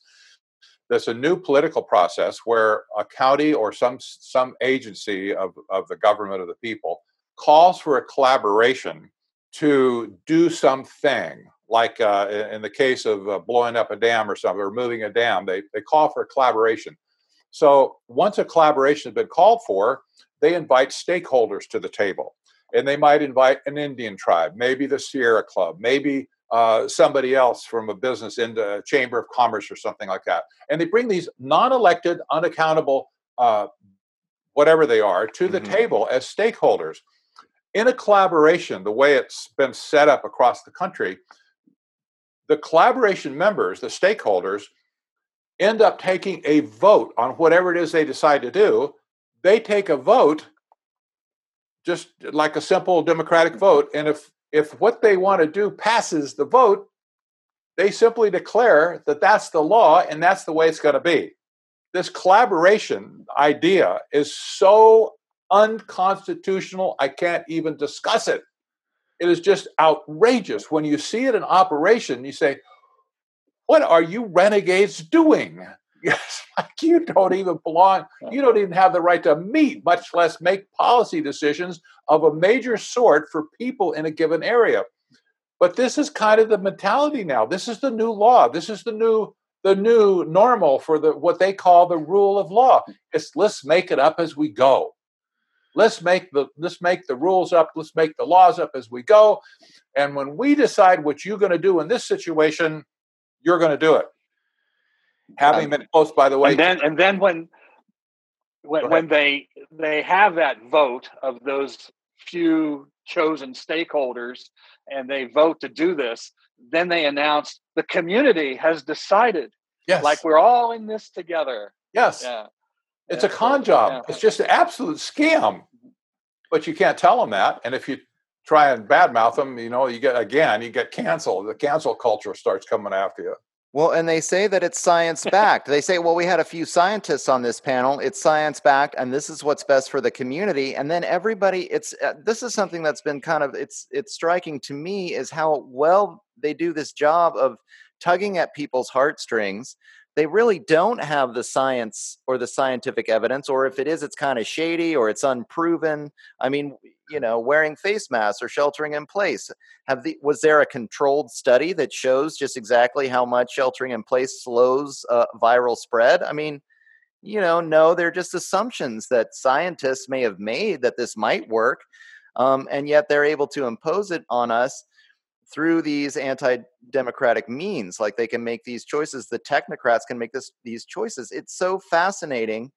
There's a new political process where a county or some some agency of, of the government of the people calls for a collaboration to do something like uh, in the case of uh, blowing up a dam or something or moving a dam they, they call for a collaboration so once a collaboration has been called for they invite stakeholders to the table and they might invite an indian tribe maybe the sierra club maybe uh, somebody else from a business in the chamber of commerce or something like that. And they bring these non elected, unaccountable, uh, whatever they are, to the mm-hmm. table as stakeholders. In a collaboration, the way it's been set up across the country, the collaboration members, the stakeholders, end up taking a vote on whatever it is they decide to do. They take a vote just like a simple democratic vote. And if if what they want to do passes the vote, they simply declare that that's the law and that's the way it's going to be. This collaboration idea is so unconstitutional, I can't even discuss it. It is just outrageous. When you see it in operation, you say, What are you renegades doing? Yes, like you don't even belong. You don't even have the right to meet, much less make policy decisions of a major sort for people in a given area. But this is kind of the mentality now. This is the new law. This is the new the new normal for the what they call the rule of law. It's let's make it up as we go. Let's make the let's make the rules up. Let's make the laws up as we go. And when we decide what you're going to do in this situation, you're going to do it having um, been close, by the way.
And then, and then when when, when they they have that vote of those few chosen stakeholders, and they vote to do this, then they announce the community has decided. Yes, like we're all in this together.
Yes. Yeah. It's yeah. a con job. Yeah. It's just an absolute scam. But you can't tell them that. And if you try and badmouth them, you know, you get again, you get canceled. The cancel culture starts coming after you.
Well, and they say that it's science backed. they say, well, we had a few scientists on this panel. It's science backed, and this is what's best for the community. And then everybody, it's uh, this is something that's been kind of it's it's striking to me is how well they do this job of tugging at people's heartstrings they really don't have the science or the scientific evidence or if it is it's kind of shady or it's unproven. I mean you know wearing face masks or sheltering in place. Have the was there a controlled study that shows just exactly how much sheltering in place slows uh, viral spread? I mean you know no they're just assumptions that scientists may have made that this might work um, and yet they're able to impose it on us through these anti-democratic means like they can make these choices the technocrats can make this these choices. It's so fascinating.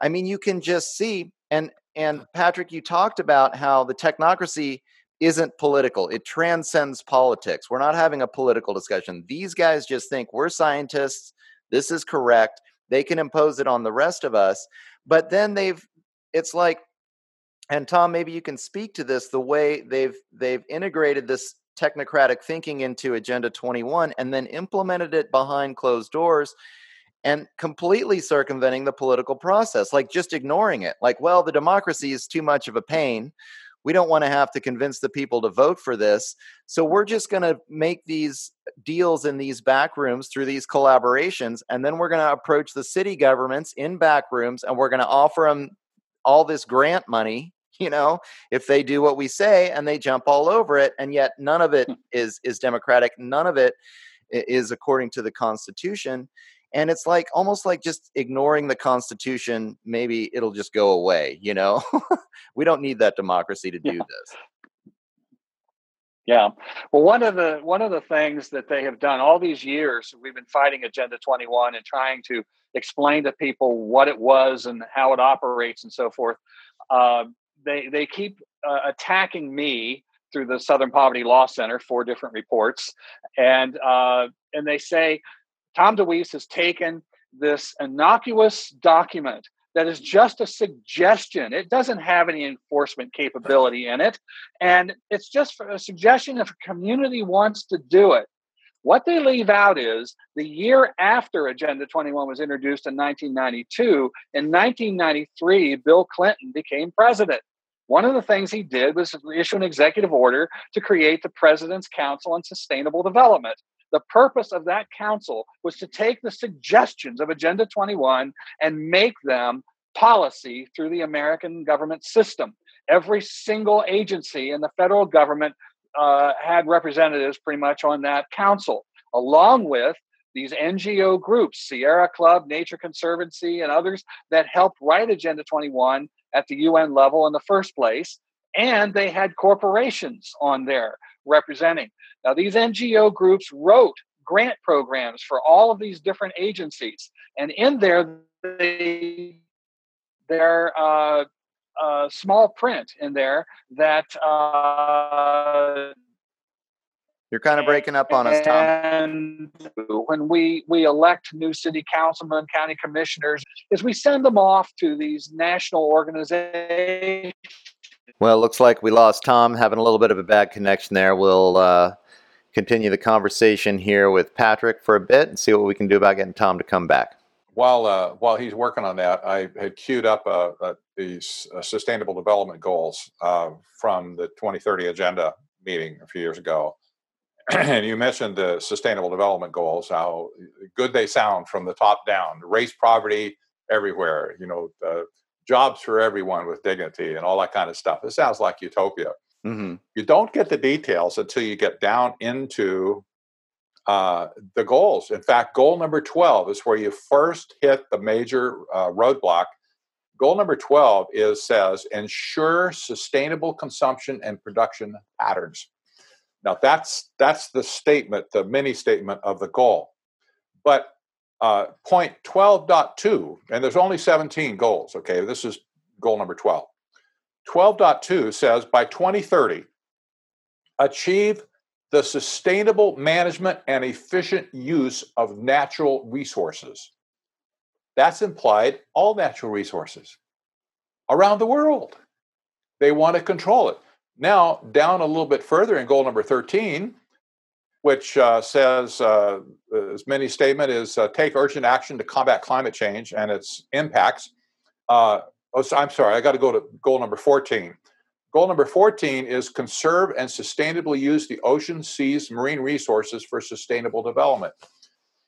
I mean you can just see and and patrick you talked about how the technocracy isn't political. It transcends politics. We're not having a political discussion. These guys just think we're scientists. This is correct. They can impose it on the rest of us. But then they've it's like and tom maybe you can speak to this the way they've they've integrated this technocratic thinking into Agenda 21 and then implemented it behind closed doors and completely circumventing the political process, like just ignoring it. Like, well, the democracy is too much of a pain. We don't want to have to convince the people to vote for this. So we're just going to make these deals in these back rooms through these collaborations. And then we're going to approach the city governments in back rooms and we're going to offer them all this grant money you know if they do what we say and they jump all over it and yet none of it hmm. is is democratic none of it is according to the constitution and it's like almost like just ignoring the constitution maybe it'll just go away you know we don't need that democracy to do yeah. this
yeah well one of the one of the things that they have done all these years we've been fighting agenda 21 and trying to explain to people what it was and how it operates and so forth uh, they they keep uh, attacking me through the Southern Poverty Law Center, four different reports, and uh, and they say Tom DeWeese has taken this innocuous document that is just a suggestion. It doesn't have any enforcement capability in it, and it's just a suggestion if a community wants to do it. What they leave out is the year after Agenda 21 was introduced in 1992, in 1993, Bill Clinton became president. One of the things he did was issue an executive order to create the President's Council on Sustainable Development. The purpose of that council was to take the suggestions of Agenda 21 and make them policy through the American government system. Every single agency in the federal government uh, had representatives pretty much on that council, along with these NGO groups, Sierra Club, Nature Conservancy, and others that helped write Agenda 21 at the UN level in the first place. and they had corporations on there representing. Now, these NGO groups wrote grant programs for all of these different agencies, and in there, they their uh, uh, small print in there that uh,
you're kind of breaking up on us, Tom.
And when we we elect new city councilmen, county commissioners, is we send them off to these national organizations.
Well, it looks like we lost Tom, having a little bit of a bad connection there. We'll uh, continue the conversation here with Patrick for a bit and see what we can do about getting Tom to come back.
While uh, while he's working on that, I had queued up uh, uh these uh, sustainable development goals uh, from the 2030 agenda meeting a few years ago and you mentioned the sustainable development goals, how good they sound from the top down. Race poverty everywhere, you know, uh, jobs for everyone with dignity and all that kind of stuff. It sounds like utopia. Mm-hmm. You don't get the details until you get down into uh, the goals. In fact, goal number 12 is where you first hit the major uh, roadblock. Goal number 12 is says ensure sustainable consumption and production patterns. Now that's that's the statement, the mini statement of the goal. But uh, point 12.2, and there's only 17 goals, okay? This is goal number 12. 12.2 says by 2030, achieve the sustainable management and efficient use of natural resources. That's implied all natural resources around the world. They want to control it. Now, down a little bit further in goal number 13, which uh, says, uh, as many statement is uh, take urgent action to combat climate change and its impacts. Uh, oh, so I'm sorry, I got to go to goal number 14. Goal number 14 is conserve and sustainably use the ocean, seas, marine resources for sustainable development.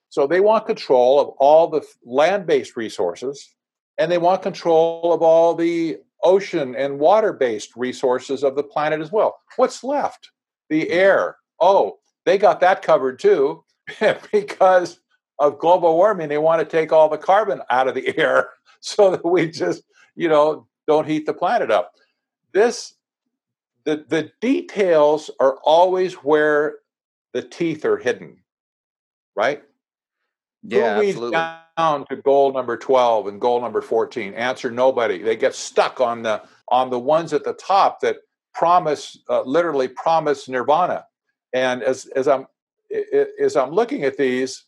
So they want control of all the land based resources and they want control of all the ocean and water based resources of the planet as well. What's left? The mm-hmm. air. Oh, they got that covered too because of global warming. They want to take all the carbon out of the air so that we just, you know, don't heat the planet up. This, the, the details are always where the teeth are hidden, right?
Yeah, Who absolutely.
Down to goal number 12 and goal number 14? Answer nobody. They get stuck on the on the ones at the top that promise uh, literally promise nirvana. And as as I'm as I'm looking at these,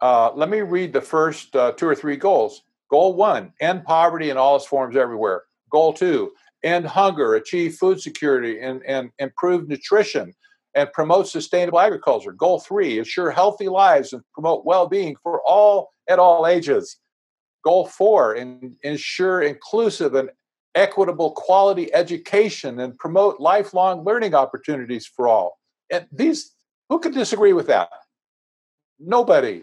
uh, let me read the first uh, two or three goals. Goal one: end poverty in all its forms everywhere. Goal two: end hunger, achieve food security, and, and improve nutrition and promote sustainable agriculture. Goal three, ensure healthy lives and promote well being for all at all ages. Goal four, in, ensure inclusive and equitable quality education and promote lifelong learning opportunities for all. And these, who could disagree with that? Nobody.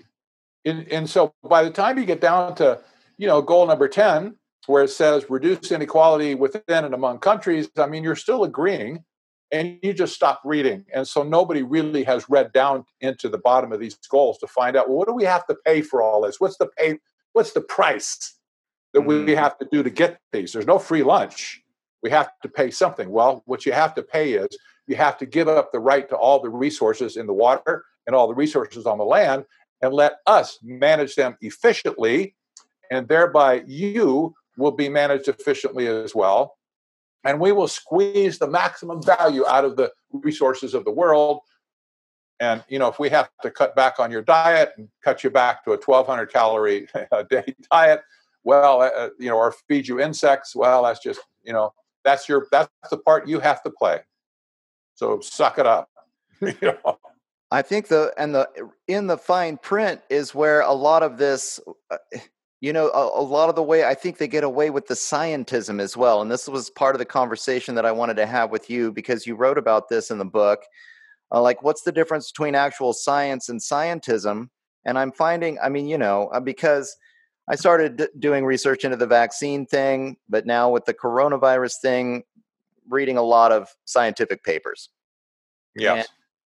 And, and so by the time you get down to, you know, goal number 10, where it says reduce inequality within and among countries, I mean, you're still agreeing and you just stop reading. And so nobody really has read down into the bottom of these goals to find out well, what do we have to pay for all this? What's the pay? What's the price that mm-hmm. we have to do to get these? There's no free lunch. We have to pay something. Well, what you have to pay is you have to give up the right to all the resources in the water and all the resources on the land and let us manage them efficiently. And thereby you will be managed efficiently as well and we will squeeze the maximum value out of the resources of the world. And you know if we have to cut back on your diet and cut you back to a 1200 calorie a day diet well uh, uh, you know or feed you insects well that's just you know that's your that's the part you have to play. So suck it up you know.
I think the and the in the fine print is where a lot of this uh, you know a, a, lot of the way i think they get away with the scientism as well and this was part of the conversation that i wanted to have with you because you wrote about this in the book uh, like what's the difference between actual science and scientism? And i'm finding i mean you know uh, because i started d- doing research into the vaccine thing but now with the coronavirus thing reading a lot of scientific papers.
Yeah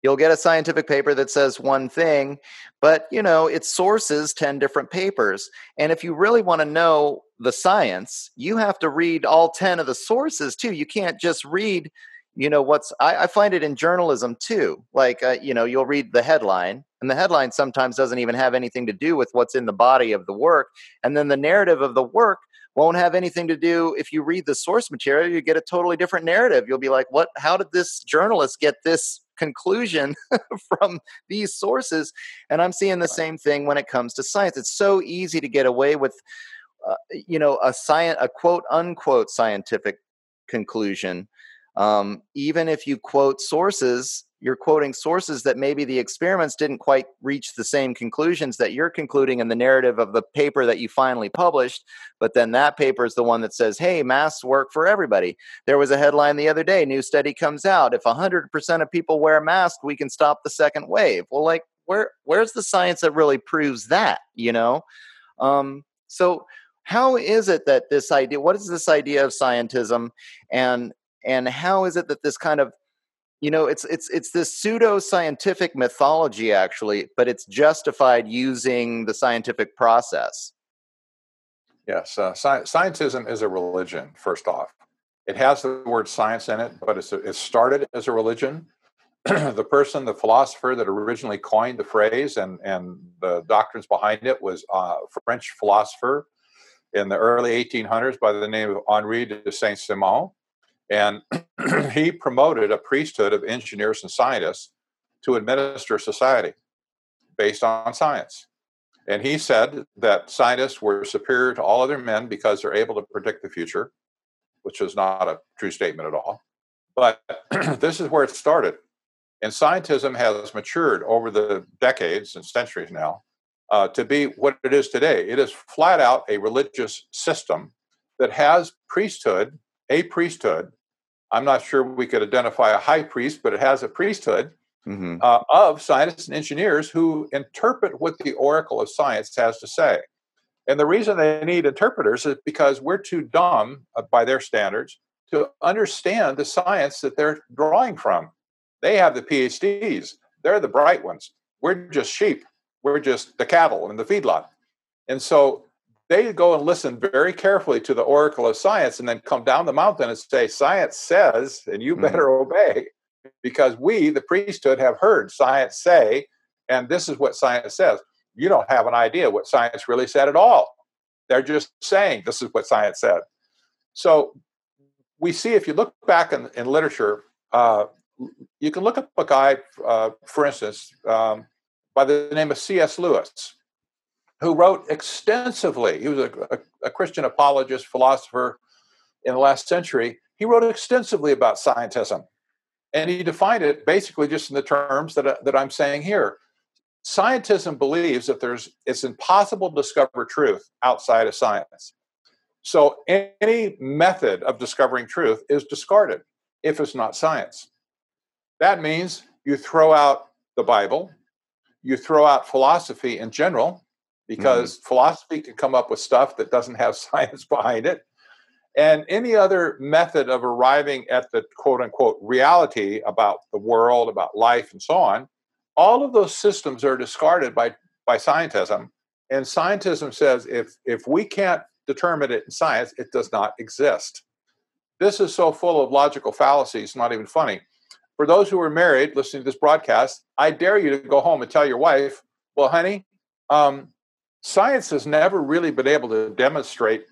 You'll get a scientific paper that says one thing, but you know, it sources 10 different papers. And if you really want to know the science, you have to read all 10 of the sources too. You can't just read, you know, what's, I, I find it in journalism too. Like, uh, you know, you'll read the headline, and the headline sometimes doesn't even have anything to do with what's in the body of the work. And then the narrative of the work won't have anything to do if you read the source material you get a totally different narrative you'll be like what how did this journalist get this conclusion from these sources and i'm seeing the same thing when it comes to science it's so easy to get away with uh, you know a science a quote unquote scientific conclusion um, even if you quote sources you're quoting sources that maybe the experiments didn't quite reach the same conclusions that you're concluding in the narrative of the paper that you finally published but then that paper is the one that says hey masks work for everybody. There was a headline the other day new study comes out. If 100% of people wear masks we can stop the second wave. Well like where where's the science that really proves that you know? Um, so how is it that this idea what is this idea of scientism? And and how is it that this kind of you know it's it's it's this pseudo scientific mythology actually but it's justified using the scientific process?
Yes uh, sci- scientism is a religion first off. It has the word science in it but it's a, it started as a religion. The person the philosopher that originally coined the phrase and and the doctrines behind it was a uh, french philosopher in the early 1800s by the name of henri de saint-simon and he promoted a priesthood of engineers and scientists to administer society based on science. And he said that scientists were superior to all other men because they're able to predict the future, which is not a true statement at all. But this is where it started. And scientism has matured over the decades and centuries now uh, to be what it is today. It is flat out a religious system that has priesthood a priesthood. I'm not sure we could identify a high priest, but it has a priesthood mm-hmm. uh, of scientists and engineers who interpret what the oracle of science has to say. And the reason they need interpreters is because we're too dumb uh, by their standards to understand the science that they're drawing from. They have the PhDs, they're the bright ones. We're just sheep, we're just the cattle in the feedlot. And so they go and listen very carefully to the oracle of science and then come down the mountain and say, Science says, and you mm-hmm. better mm-hmm. obey, because we, the priesthood, have heard science say, and this is what science says. You don't have an idea what science really said at all. They're just saying this is what science said. So we see if you look back in, in literature, uh, you can look up a guy, uh, for instance, um, by the name of C.S. Lewis who wrote extensively. He was a, a, a, Christian apologist, philosopher in the last century. He wrote extensively about scientism. And he defined it basically just in the terms that, uh, that I'm saying here. Scientism believes that there's it's impossible to discover truth outside of science. So any method of discovering truth is discarded if it's not science. That means you throw out the Bible, you throw out philosophy in general, because mm-hmm. philosophy can come up with stuff that doesn't have science behind it. And any other method of arriving at the quote unquote reality about the world, about life, and so on, all of those systems are discarded by, by scientism. And scientism says if, if we can't determine it in science, it does not exist. This is so full of logical fallacies, not even funny. For those who are married listening to this broadcast, I dare you to go home and tell your wife, well, honey, um, science has never really been able to demonstrate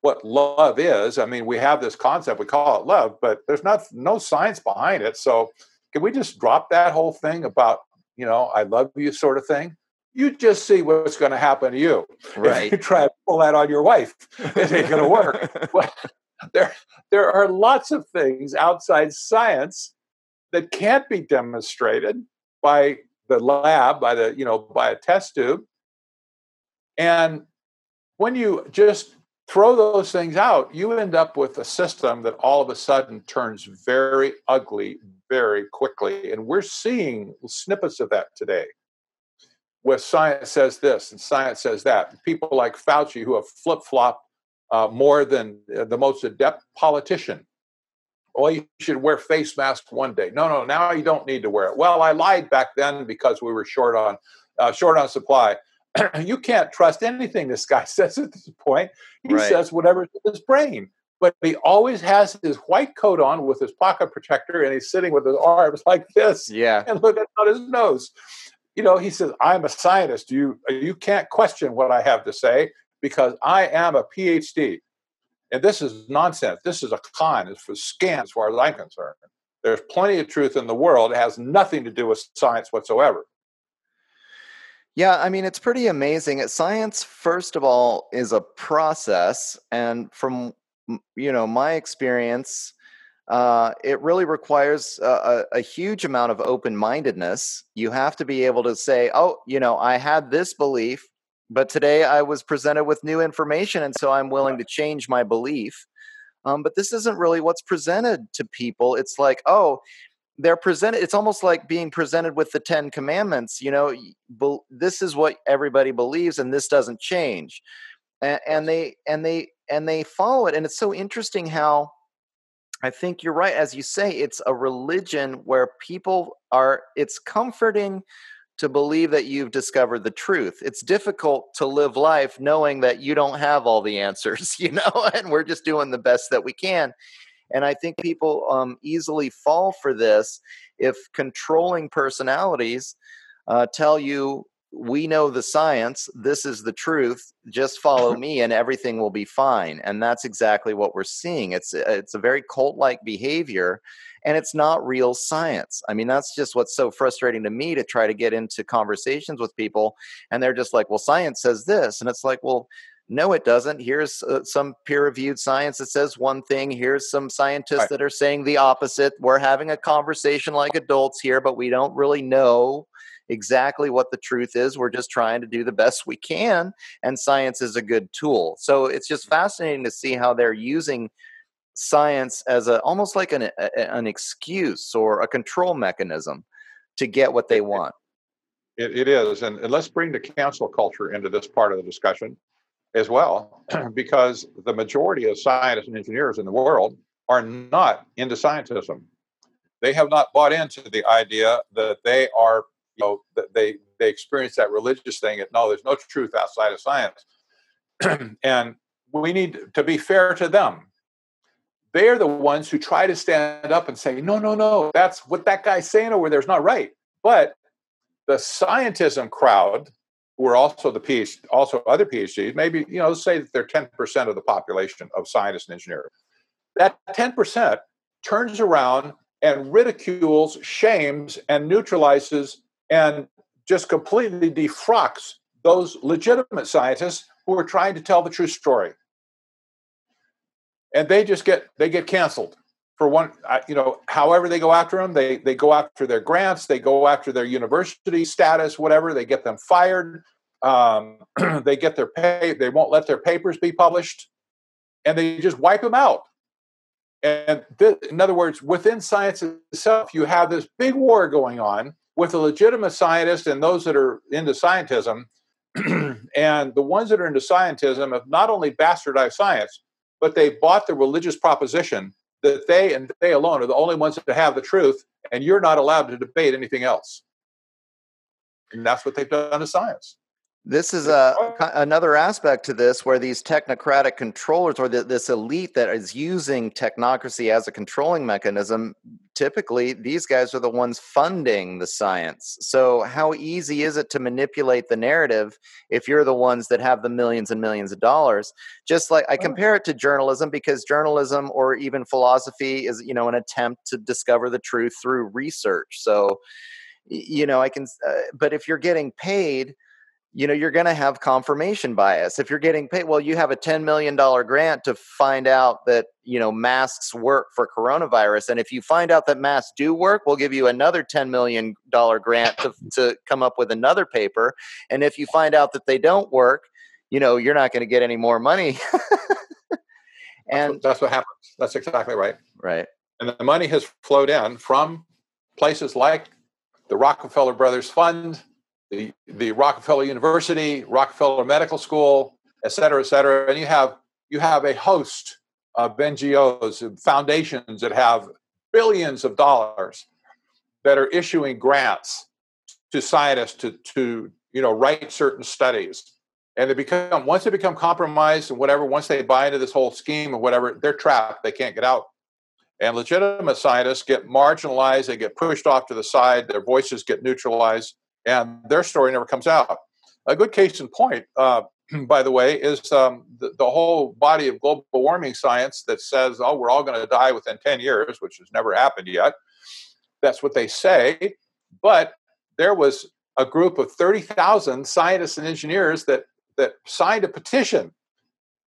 what love is. I mean, we have this concept, we call it love, but there's not no science behind it. So can we just drop that whole thing about, you know, I love you sort of thing? You just see what's going to happen to you.
Right.
If you try to pull that on your wife, it ain't going to work. but there, there are lots of things outside science that can't be demonstrated by the lab, by the, you know, by a test tube and when you just throw those things out, you end up with a system that all of a sudden turns very ugly very quickly. And we're seeing snippets of that today. Where science says this and science says that. People like Fauci, who have flip flopped uh, more than uh, the most adept politician, Oh, you should wear face masks one day. No, no, now you don't need to wear it. Well, I lied back then because we were short on uh, short on supply. you can't trust anything this guy says at this point. He right. says whatever's in his brain. But he always has his white coat on with his pocket protector and he's sitting with his arms like this.
Yeah.
And look at his nose. You know, he says, I'm a scientist. You you can't question what I have to say because I am a PhD. And this is nonsense. This is a con. It's for scam as far as I'm concerned. There's plenty of truth in the world. It has nothing to do with science whatsoever.
Yeah, I mean, it's pretty amazing. Science, first of all, is a process. And from, you know, my experience, uh, it really requires a, a, huge amount of open mindedness. You have to be able to say, oh, you know, I had this belief, but today I was presented with new information. And so I'm willing to change my belief. Um, but this isn't really what's presented to people. It's like, oh, they're presented it's almost like being presented with the 10 commandments you know this is what everybody believes and this doesn't change. And, and they and they and they follow it and it's so interesting how i think you're right as you say it's a religion where people are it's comforting to believe that you've discovered the truth. It's difficult to live life knowing that you don't have all the answers you know and we're just doing the best that we can and I think people um, easily fall for this if controlling personalities uh, tell you, we know the science, this is the truth, just follow me and everything will be fine. And that's exactly what we're seeing. It's, it's a very cult like behavior and it's not real science. I mean, that's just what's so frustrating to me to try to get into conversations with people. And they're just like, well, science says this. And it's like, well, no, it doesn't. Here's uh, some peer reviewed science that says one thing. Here's some scientists right. that are saying the opposite. We're having a conversation like adults here, but we don't really know exactly what the truth is. We're just trying to do the best we can, and science is a good tool. So it's just mm-hmm. fascinating to see how they're using science as a almost like an a, an excuse or a control mechanism to get what they want.
it, it is, and, and let's bring the cancel culture into this part of the discussion as well, because the majority of scientists and engineers in the world are not into scientism. They have not bought into the idea that they are, you know, that they they experience that religious thing. And no, there's no truth outside of science, and we need to be fair to them. They're the ones who try to stand up and say, no, no, no, that's what that guy's saying over there is not right. But the scientism crowd who are also the PhD, also other PhDs, maybe, you know, say that they're 10% of the population of scientists and engineers. That 10% turns around and ridicules, shames, and neutralizes and just completely defrocks those legitimate scientists who are trying to tell the true story. And they just get they get canceled for one you know however they go after them they they go after their grants they go after their university status whatever they get them fired um, they get their pay they won't let their papers be published and they just wipe them out. And th- in other words within science itself you have this big war going on with the legitimate scientists and those that are into scientism and the ones that are into scientism have not only bastardized science but they've bought the religious proposition that they and they alone are the only ones that have the truth, and you're not allowed to debate anything else. And that's what they've done to science.
This is a another aspect to this where these technocratic controllers or the, this elite that is using technocracy as a controlling mechanism, typically these guys are the ones funding the science. So how easy is it to manipulate the narrative if you're the ones that have the millions and millions of dollars? Just like I compare it to journalism because journalism or even philosophy is, you know, an attempt to discover the truth through research. So you know, I can uh, but if you're getting paid you know you're going to have confirmation bias. If you're getting paid well you have a 10 million dollar grant to find out that you know masks work for coronavirus and if you find out that masks do work we'll give you another 10 million dollar grant to, to come up with another paper and if you find out that they don't work you know you're not going to get any more money.
And that's what, that's what happens. That's exactly right.
Right.
And the money has flowed in from places like the rockefeller brothers fund the, Rockefeller University, Rockefeller Medical School, et cetera, et cetera. And you have you have a host of NGOs, and foundations that have billions of dollars that are issuing grants to scientists to, to you know write certain studies. And they become once they become compromised and whatever once they buy into this whole scheme or whatever they're trapped. They can't get out. And legitimate scientists get marginalized. They get pushed off to the side. Their voices get neutralized and their story never comes out a good case in point uh, by the way is um, the, the, whole body of global warming science that says oh we're all going to die within 10 years which has never happened yet that's what they say but there was a group of 30,000 scientists and engineers that that signed a petition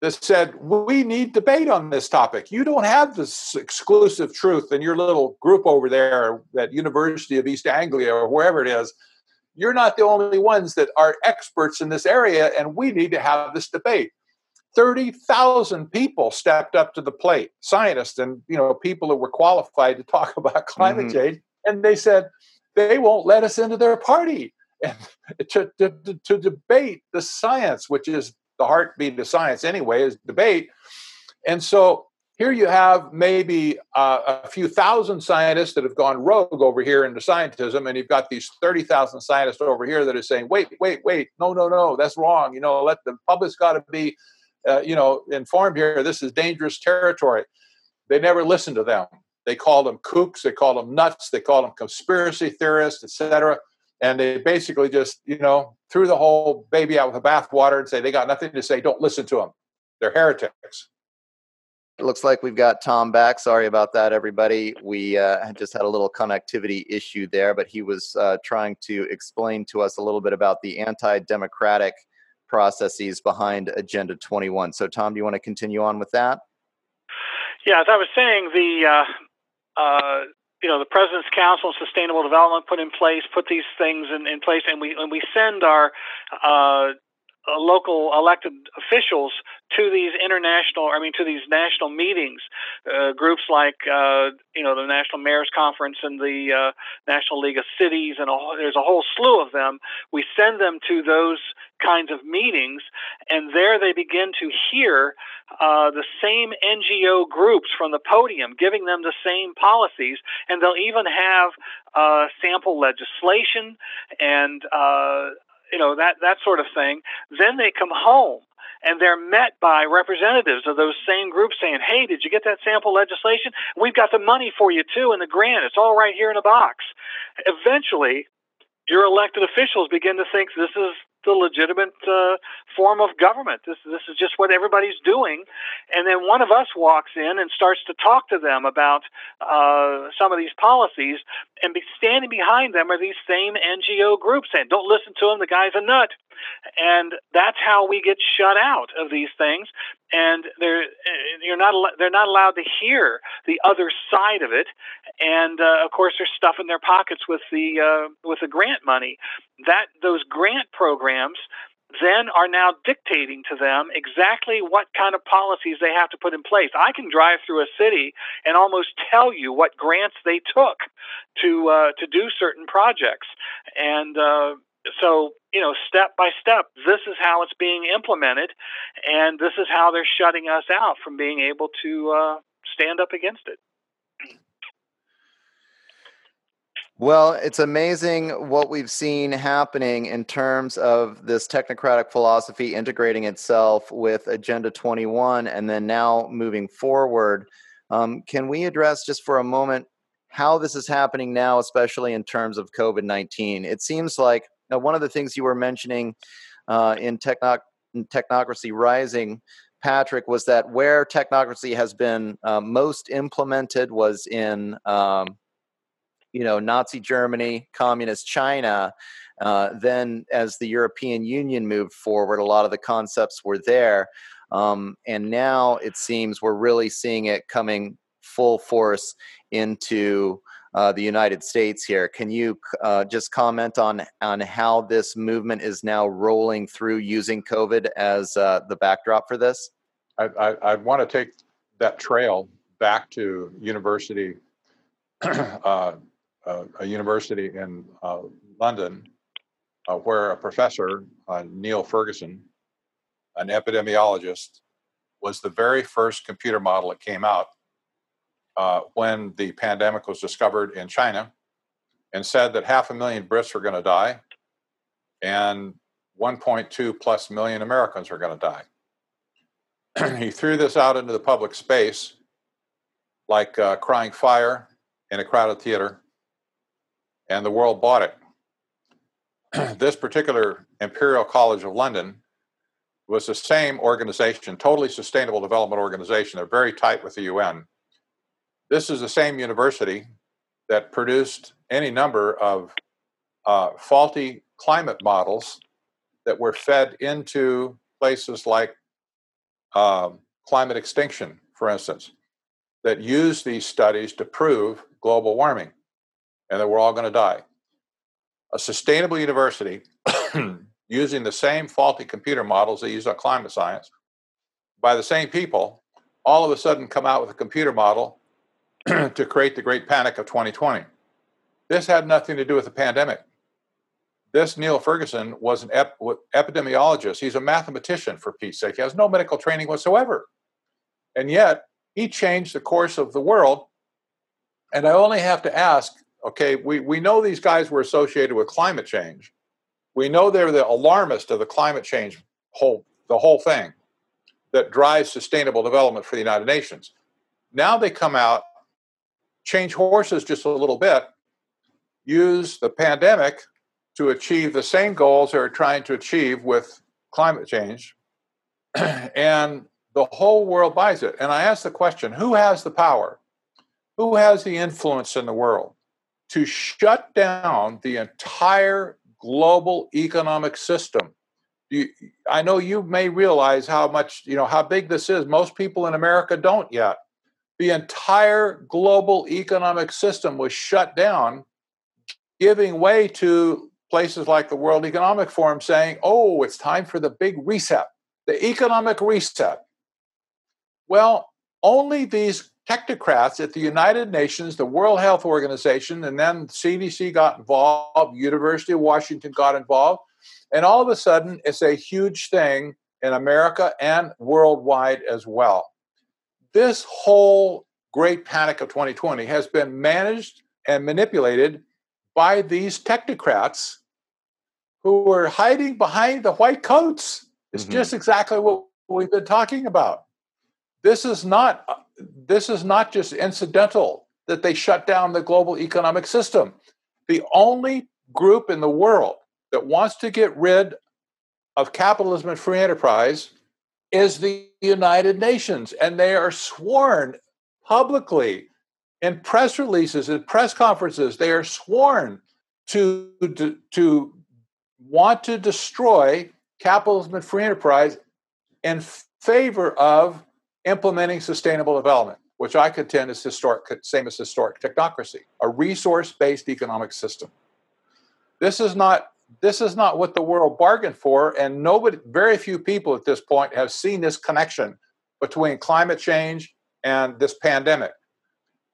that said we need debate on this topic. You don't have this exclusive truth in your little group over there at University of East Anglia or wherever it is. You're not the only ones that are experts in this area, and we need to have this debate. 30,000 people stepped up to the plate, scientists and you know people that were qualified to talk about climate mm-hmm. change, and they said they won't let us into their party and to, to, to debate the science, which is the heartbeat of science anyway, is debate. And so here you have maybe uh, a few thousand scientists that have gone rogue over here into scientism, and you've got these 30,000 scientists over here that are saying, wait, wait, wait, no, no, no, that's wrong. You know, let the public's got to be, uh, you know, informed here. This is dangerous territory. They never listen to them. They call them kooks, they call them nuts, they call them conspiracy theorists, etc and they basically just you know threw the whole baby out with the bathwater and say they got nothing to say don't listen to them they're heretics
it looks like we've got tom back. Sorry about that everybody. We uh, just had a little connectivity issue there but he was uh, trying to explain to us a little bit about the anti-democratic processes behind agenda 21 so tom do you want to continue on with that?
Yeah as i was saying the uh, uh you know, the President's Council on Sustainable Development put in place, put these things in, in place, and we and we send our uh, local elected officials to these international, I mean, to these national meetings. Uh, groups like, uh, you know, the National Mayors Conference and the uh, National League of Cities, and a, there's a whole slew of them. We send them to those kinds of meetings, and there they begin to hear uh, the same NGO groups from the podium giving them the same policies, and they'll even have uh, sample legislation and you know that that sort of thing. Then they come home and they're met by representatives of those same groups saying, "Hey, did you get that sample legislation? We've got the money for you too, and the grant. It's all right here in a box." Eventually, your elected officials begin to think this is the legitimate uh, form of government. This this is just what everybody's doing, and then one of us walks in and starts to talk to them about uh, some of these policies, and be, standing behind them are these same NGO groups saying, "Don't listen to him. The guy's a nut." And that's how we get shut out of these things, and they're you're not they're not allowed to hear the other side of it, and uh, of course they're stuffing their pockets with the uh, with the grant money. That those grant programs then are now dictating to them exactly what kind of policies they have to put in place. I can drive through a city and almost tell you what grants they took to uh, to do certain projects, and uh, so you know, step by step, this is how it's being implemented, and this is how they're shutting us out from being able to uh, stand up against it.
Well, it's amazing what we've seen happening in terms of this technocratic philosophy integrating itself with Agenda 21 and then now moving forward. Um, can we address just for a moment how this is happening now, especially in terms of COVID 19? It seems like now, one of the things you were mentioning uh, in, techno- in Technocracy Rising, Patrick, was that where technocracy has been uh, most implemented was in, um, you know, Nazi Germany, communist China. Uh, then, as the European Union moved forward, a lot of the concepts were there. Um, and now it seems we're really seeing it coming full force into uh, the United States here. Can you uh, just comment on on how this movement is now rolling through using COVID as uh, the backdrop for this?
I, I, I want to take that trail back to university, uh, uh, a university in uh, London, where a professor, Neil Ferguson, an epidemiologist, was the very first computer model that came out uh, when the pandemic was discovered in China and said that half a million Brits were going to die and 1.2 plus million Americans were going to die. he threw this out into the public space like uh, crying fire in a crowded theater, and the world bought it. this particular Imperial College of London was the same organization, totally sustainable development organization. They're very tight with the UN. This is the same university that produced any number of uh, faulty climate models that were fed into places like um, climate extinction, for instance, that use these studies to prove global warming and that we're all going to die. A sustainable university using the same faulty computer models they use on climate science by the same people all of a sudden come out with a computer model to create the great panic of 2020. This had nothing to do with the pandemic. This Neil Ferguson was an ep- epidemiologist. He's a mathematician, for Pete's sake. He has no medical training whatsoever. And yet, he changed the course of the world. And I only have to ask okay, we, we know these guys were associated with climate change. We know they're the alarmist of the climate change whole, the whole thing that drives sustainable development for the United Nations. Now they come out, change horses just a little bit, use the pandemic to achieve the same goals they're trying to achieve with climate change. and the whole world buys it. And I ask the question who has the power? Who has the influence in the world to shut down the entire global economic system? You, I know you may realize how much, you know, how big this is. Most people in America don't yet. The entire global economic system was shut down, giving way to places like the World Economic Forum saying, oh, it's time for the big reset, the economic reset. Well, only these technocrats at the United Nations, the World Health Organization, and then CDC got involved, University of Washington got involved, and all of a sudden it's a huge thing in America and worldwide as well. This whole great panic of 2020 has been managed and manipulated by these technocrats who are hiding behind the white coats. It's mm-hmm. just exactly what we've been talking about. This is not uh, this is not just incidental that they shut down the global economic system. The only group in the world that wants to get rid of capitalism and free enterprise is the United Nations, and they are sworn publicly in press releases and press conferences. They are sworn to, to, to want to destroy capitalism and free enterprise in favor of implementing sustainable development, which I contend is historic, same as historic technocracy, a resource-based economic system. This is not this is not what the world bargained for, and nobody, very few people at this point have seen this connection between climate change and this pandemic.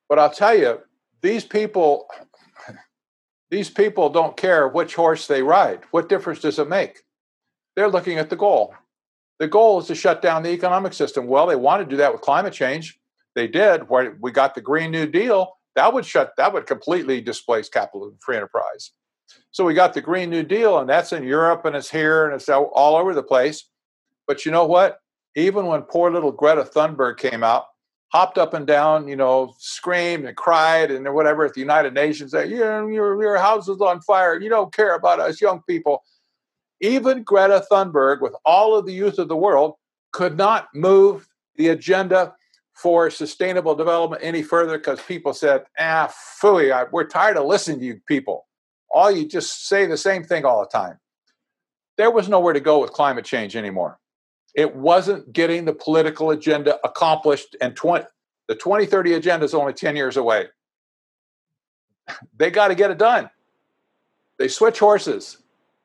But I'll tell you, these people, these people don't care which horse they ride. What difference does it make? They're looking at the goal. The goal is to shut down the economic system. Well, they want to do that with climate change. They did. We got the Green New Deal, that would shut that would completely displace capitalism, free enterprise. So we got the Green New Deal, and that's in Europe and it's here and it's all over the place. But you know what? Even when poor little Greta Thunberg came out, hopped up and down, you know, screamed and cried and whatever at the United Nations, that your, your, your house is on fire. You don't care about us young people. Even Greta Thunberg, with all of the youth of the world, could not move the agenda for sustainable development any further because people said, ah, fooey, I, we're tired of listening to you people. All you just say the same thing all the time. There was nowhere to go with climate change anymore. It wasn't getting the political agenda accomplished, and 20, the 2030 agenda is only 10 years away. They got to get it done. They switch horses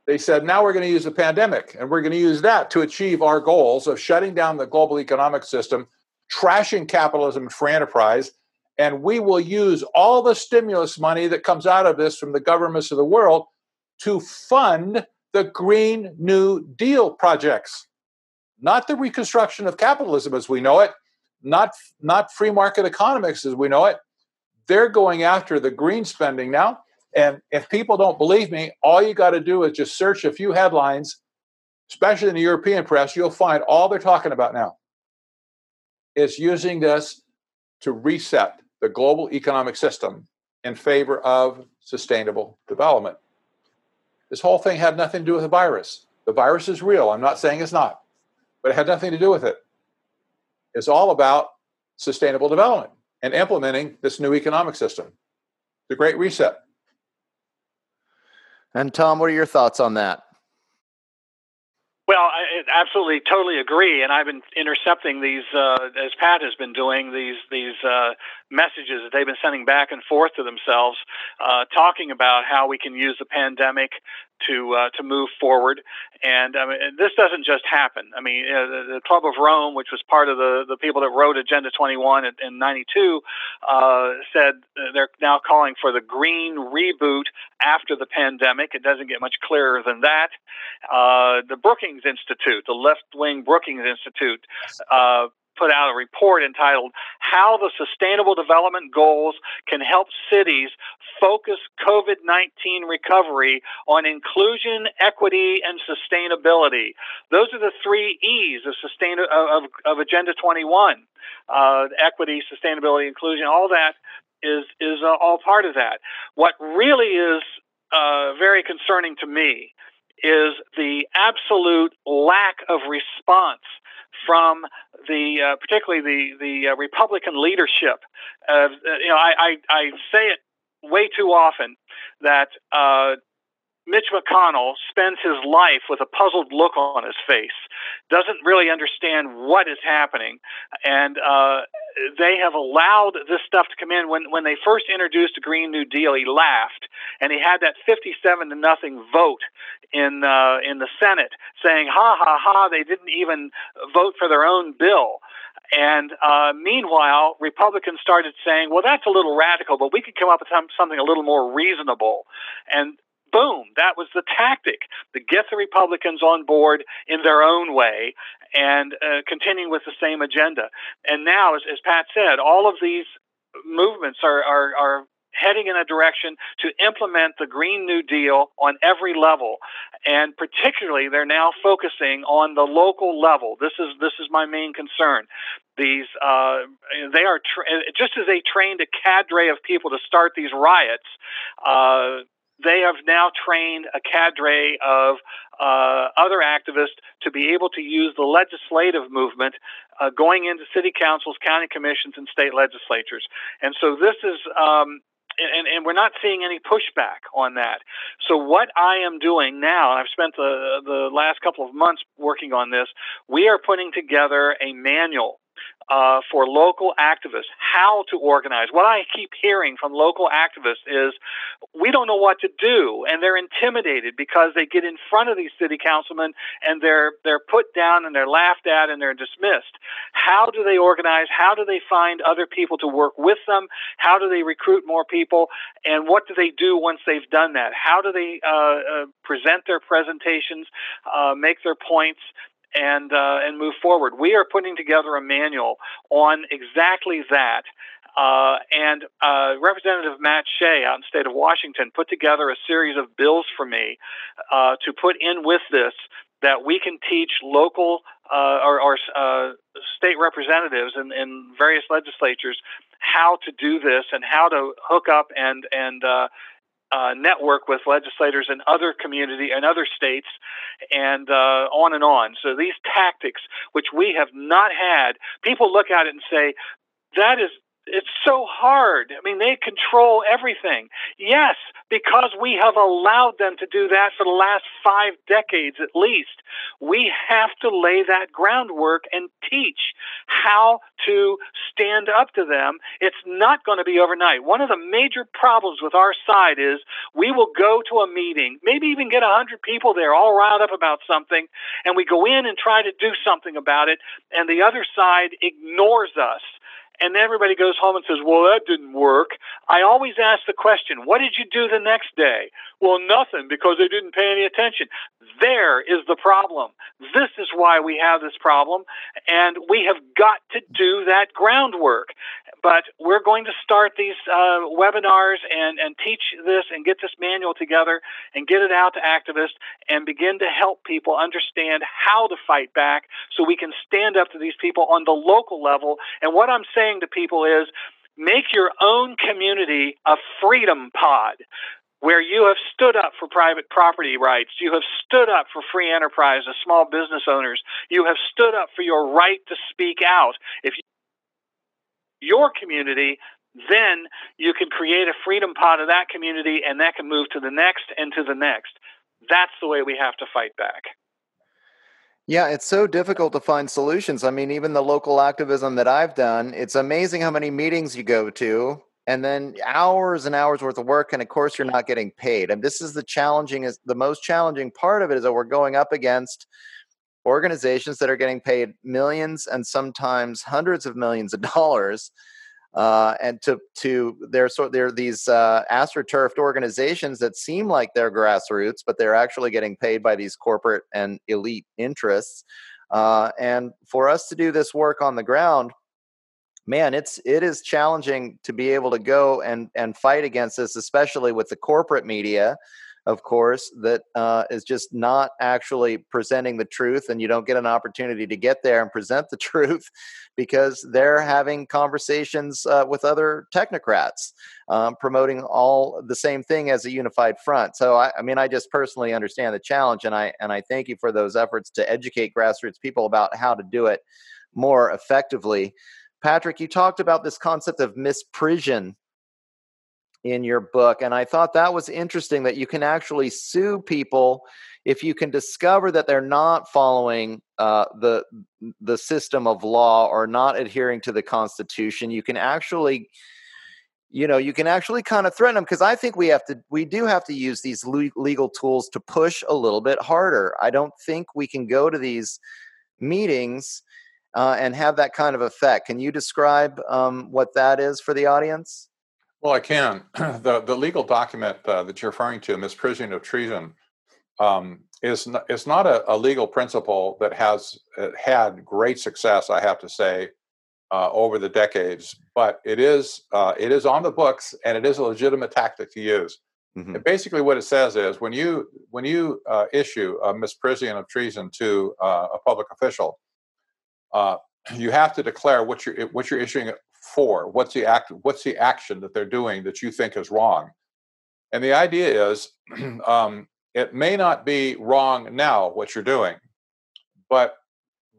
they said, now we're going to use the pandemic and we're going to use that to achieve our goals of shutting down the global economic system, trashing capitalism and free enterprise. And we will use all the stimulus money that comes out of this from the governments of the world to fund the Green New Deal projects. not the reconstruction of capitalism as we know it, not, not free market economics as we know it. They're going after the green spending now. And if people don't believe me, all you got to do is just search a few headlines, especially in the European press, you'll find all they're talking about now is using this to reset the global economic system in favor of sustainable development. This whole thing had nothing to do with the virus. The virus is real. I'm not saying it's not, but it had nothing to do with it. It's all about sustainable development and implementing this new economic system. The Great Reset.
And Tom, what are your thoughts on that?
Well, I absolutely, totally agree, and I've been intercepting these, uh, as Pat has been doing these these uh, messages that they've been sending back and forth to themselves, uh, talking about how we can use the pandemic to uh, to move forward. And I mean, this doesn't just happen. I mean, uh, the, the, Club of Rome, which was part of the, the people that wrote Agenda 21 in, in 92, uh, said they're now calling for the green reboot after the pandemic. It doesn't get much clearer than that. Uh, the Brookings Institute, the left wing Brookings Institute, uh, put out a report entitled How the Sustainable Development Goals Can Help Cities Focus COVID 19 Recovery on Inclusion, Equity, and Sustainability. Those are the three E's of, sustain- of, of Agenda 21 uh, equity, sustainability, inclusion, all that is, is uh, all part of that. What really is uh, very concerning to me is the absolute lack of response from the uh, particularly the the uh, Republican leadership. Uh, you know, I, I, I say it way too often that uh, Mitch McConnell spends his life with a puzzled look on his face, doesn't really understand what is happening, and uh, they have allowed this stuff to come in. When when they first introduced the Green New Deal, he laughed, and he had that fifty-seven to nothing vote in uh, in the Senate, saying, "Ha ha ha!" They didn't even vote for their own bill. And uh, meanwhile, Republicans started saying, well, that's a little radical, but we could come up with something a little more reasonable. And boom, that was the tactic to get the Republicans on board in their own way and uh, continuing with the same agenda. And now, as, as Pat said, all of these movements are, are, are heading in a direction to implement the Green New Deal on every level, and particularly they're now focusing on the local level. This is this is my main concern. These uh, they are tra- just as they trained a cadre of people to start these riots. Uh, they have now trained a cadre of uh, other activists to be able to use the legislative movement uh, going into city councils, county commissions, and state legislatures. And so this is. Um, and, and, we're not seeing any pushback on that. So what I am doing now, and I've spent the the last couple of months working on this, we are putting together a manual uh, for local activists how to organize. What I keep hearing from local activists is we don't know what to do, and they're intimidated because they get in front of these city councilmen and they're they're put down and they're laughed at and they're dismissed. How do they organize? How do they find other people to work with them? How do they recruit more people? And what do they do once they've done that? How do they uh, uh, present their presentations, uh, make their points? And uh, and move forward. We are putting together a manual on exactly that. Uh, and uh, Representative Matt Shea out in the state of Washington put together a series of bills for me uh, to put in with this that we can teach local uh, or, or uh, state representatives in, in, various legislatures how to do this and how to hook up and and uh, network with legislators in other community and other states, and uh, on and on. So these tactics, which we have not had, people look at it and say, "That is it's so hard. I mean, they control everything. Yes, because we have allowed them to do that for the last five decades at least. We have to lay that groundwork and teach how to stand up to them. It's not going to be overnight. One of the major problems with our side is we will go to a meeting, maybe even get a hundred people there all riled up about something, and we go in and try to do something about it, and the other side ignores us and everybody goes home and says, Well, that didn't work. I always ask the question, What did you do the next day? Well, nothing because they didn't pay any attention. There is the problem. This is why we have this problem, and we have got to do that groundwork. But we're going to start these uh, webinars and, and teach this and get this manual together and get it out to activists and begin to help people understand how to fight back so we can stand up to these people on the local level. And what I'm saying to people is make your own community a freedom pod where you have stood up for private property rights, you have stood up for free enterprise as small business owners, you have stood up for your right to speak out. If your community, then you can create a freedom pod of that community and that can move to the next and to the next. That's the way we have to fight back.
Yeah, it's so difficult to find solutions. I mean, even the local activism that I've done, it's amazing how many meetings you go to and then hours and hours worth of work and of course you're not getting paid. And this is the challenging is the most challenging part of it is that we're going up against organizations that are getting paid millions and sometimes hundreds of millions of dollars uh, and to to they're so they're these uh, astroturfed organizations that seem like they're grassroots, but they're actually getting paid by these corporate and elite interests. Uh, and for us to do this work on the ground, man, it's it is challenging to be able to go and and fight against this, especially with the corporate media of course, that uh, is just not actually presenting the truth, and you don't get an opportunity to get there and present the truth because they're having conversations uh, with other technocrats, um, promoting all the same thing as a unified front. So, I, I mean, I just personally understand the challenge, and I and I thank you for those efforts to educate grassroots people about how to do it more effectively. Patrick, you talked about this concept of misprision in your book. And I thought that was interesting that you can actually sue people if you can discover that they're not following uh, the the system of law or not adhering to the Constitution. You can actually you know you can actually kind of threaten them because i think we have to we do have to use these legal tools to push a little bit harder i don't think we can go to these meetings uh, and have that kind of effect can you describe um, what that is for the audience
well, I can. the The legal document uh, that you're referring to, misprision of treason, um, is not, is not a, a, legal principle that has uh, had great success. I have to say, uh, over the decades, but it is uh, it is on the books and it is a legitimate tactic to use. Mm-hmm. And basically, what it says is when you when you uh, issue a misprision of treason to uh, a public official, you have to declare what you're what you're issuing for? What's the act? What's the action that they're doing that you think is wrong? And the idea is, um, it may not be wrong now what you're doing, but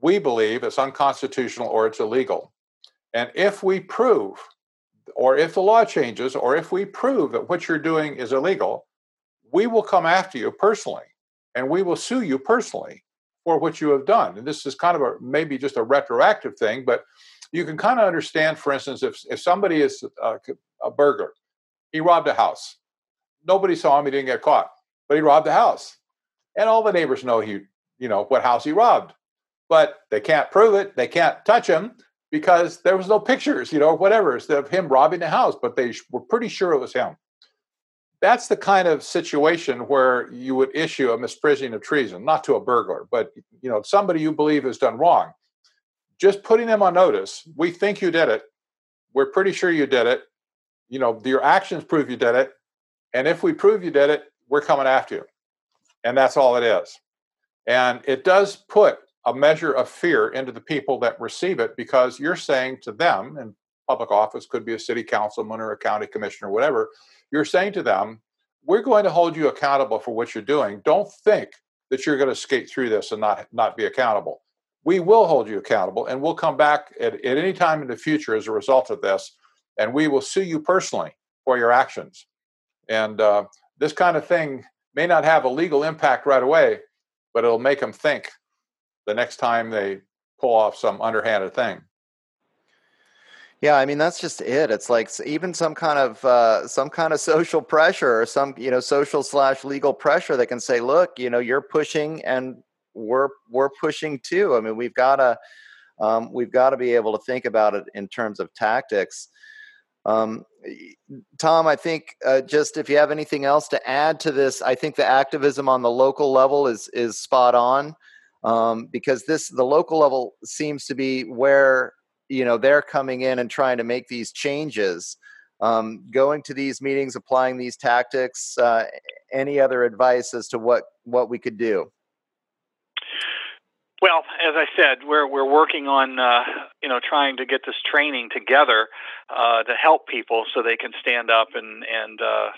we believe it's unconstitutional or it's illegal. And if we prove, or if the law changes, or if we prove that what you're doing is illegal, we will come after you personally and we will sue you personally for what you have done. And this is kind of a maybe just a retroactive thing, but you can kind of understand, for instance, if, if somebody is uh, a, a burglar, he robbed a house. Nobody saw him, he didn't get caught, but he robbed the house. And all the neighbors know he, you know, what house he robbed. But they can't prove it, they can't touch him because there was no pictures, you know, whatever, of him robbing the house, but they were pretty sure it was him. That's the kind of situation where you would issue a misprision of treason, not to a burglar, but you know, somebody you believe has done wrong just putting them on notice. We think you did it. We're pretty sure you did it. You know, your actions prove you did it. And if we prove you did it, we're coming after you. And that's all it is. And it does put a measure of fear into the people that receive it because you're saying to them, and public office could be a city councilman or a county commissioner, whatever, you're saying to them, we're going to hold you accountable for what you're doing. Don't think that you're going to skate through this and not, not be accountable we will hold you accountable and we'll come back at, at any time in the future as a result of this and we will sue you personally for your actions and uh, this kind of thing may not have a legal impact right away but it'll make them think the next time they pull off some underhanded thing
yeah, I mean that's just it. It's like even some kind of uh, some kind of social pressure or some you know social slash legal pressure that can say, look, you know, you're pushing and we're we're pushing too. I mean, we've got to um, we've got to be able to think about it in terms of tactics. Um, Tom, I think uh, just if you have anything else to add to this, I think the activism on the local level is is spot on um, because this the local level seems to be where you know they're coming in and trying to make these changes. Um, going to these meetings, applying these tactics. Uh, any other advice as to what what we could do?
Well, as I said, we're we're working on uh, you know trying to get this training together uh, to help people so they can stand up and and uh,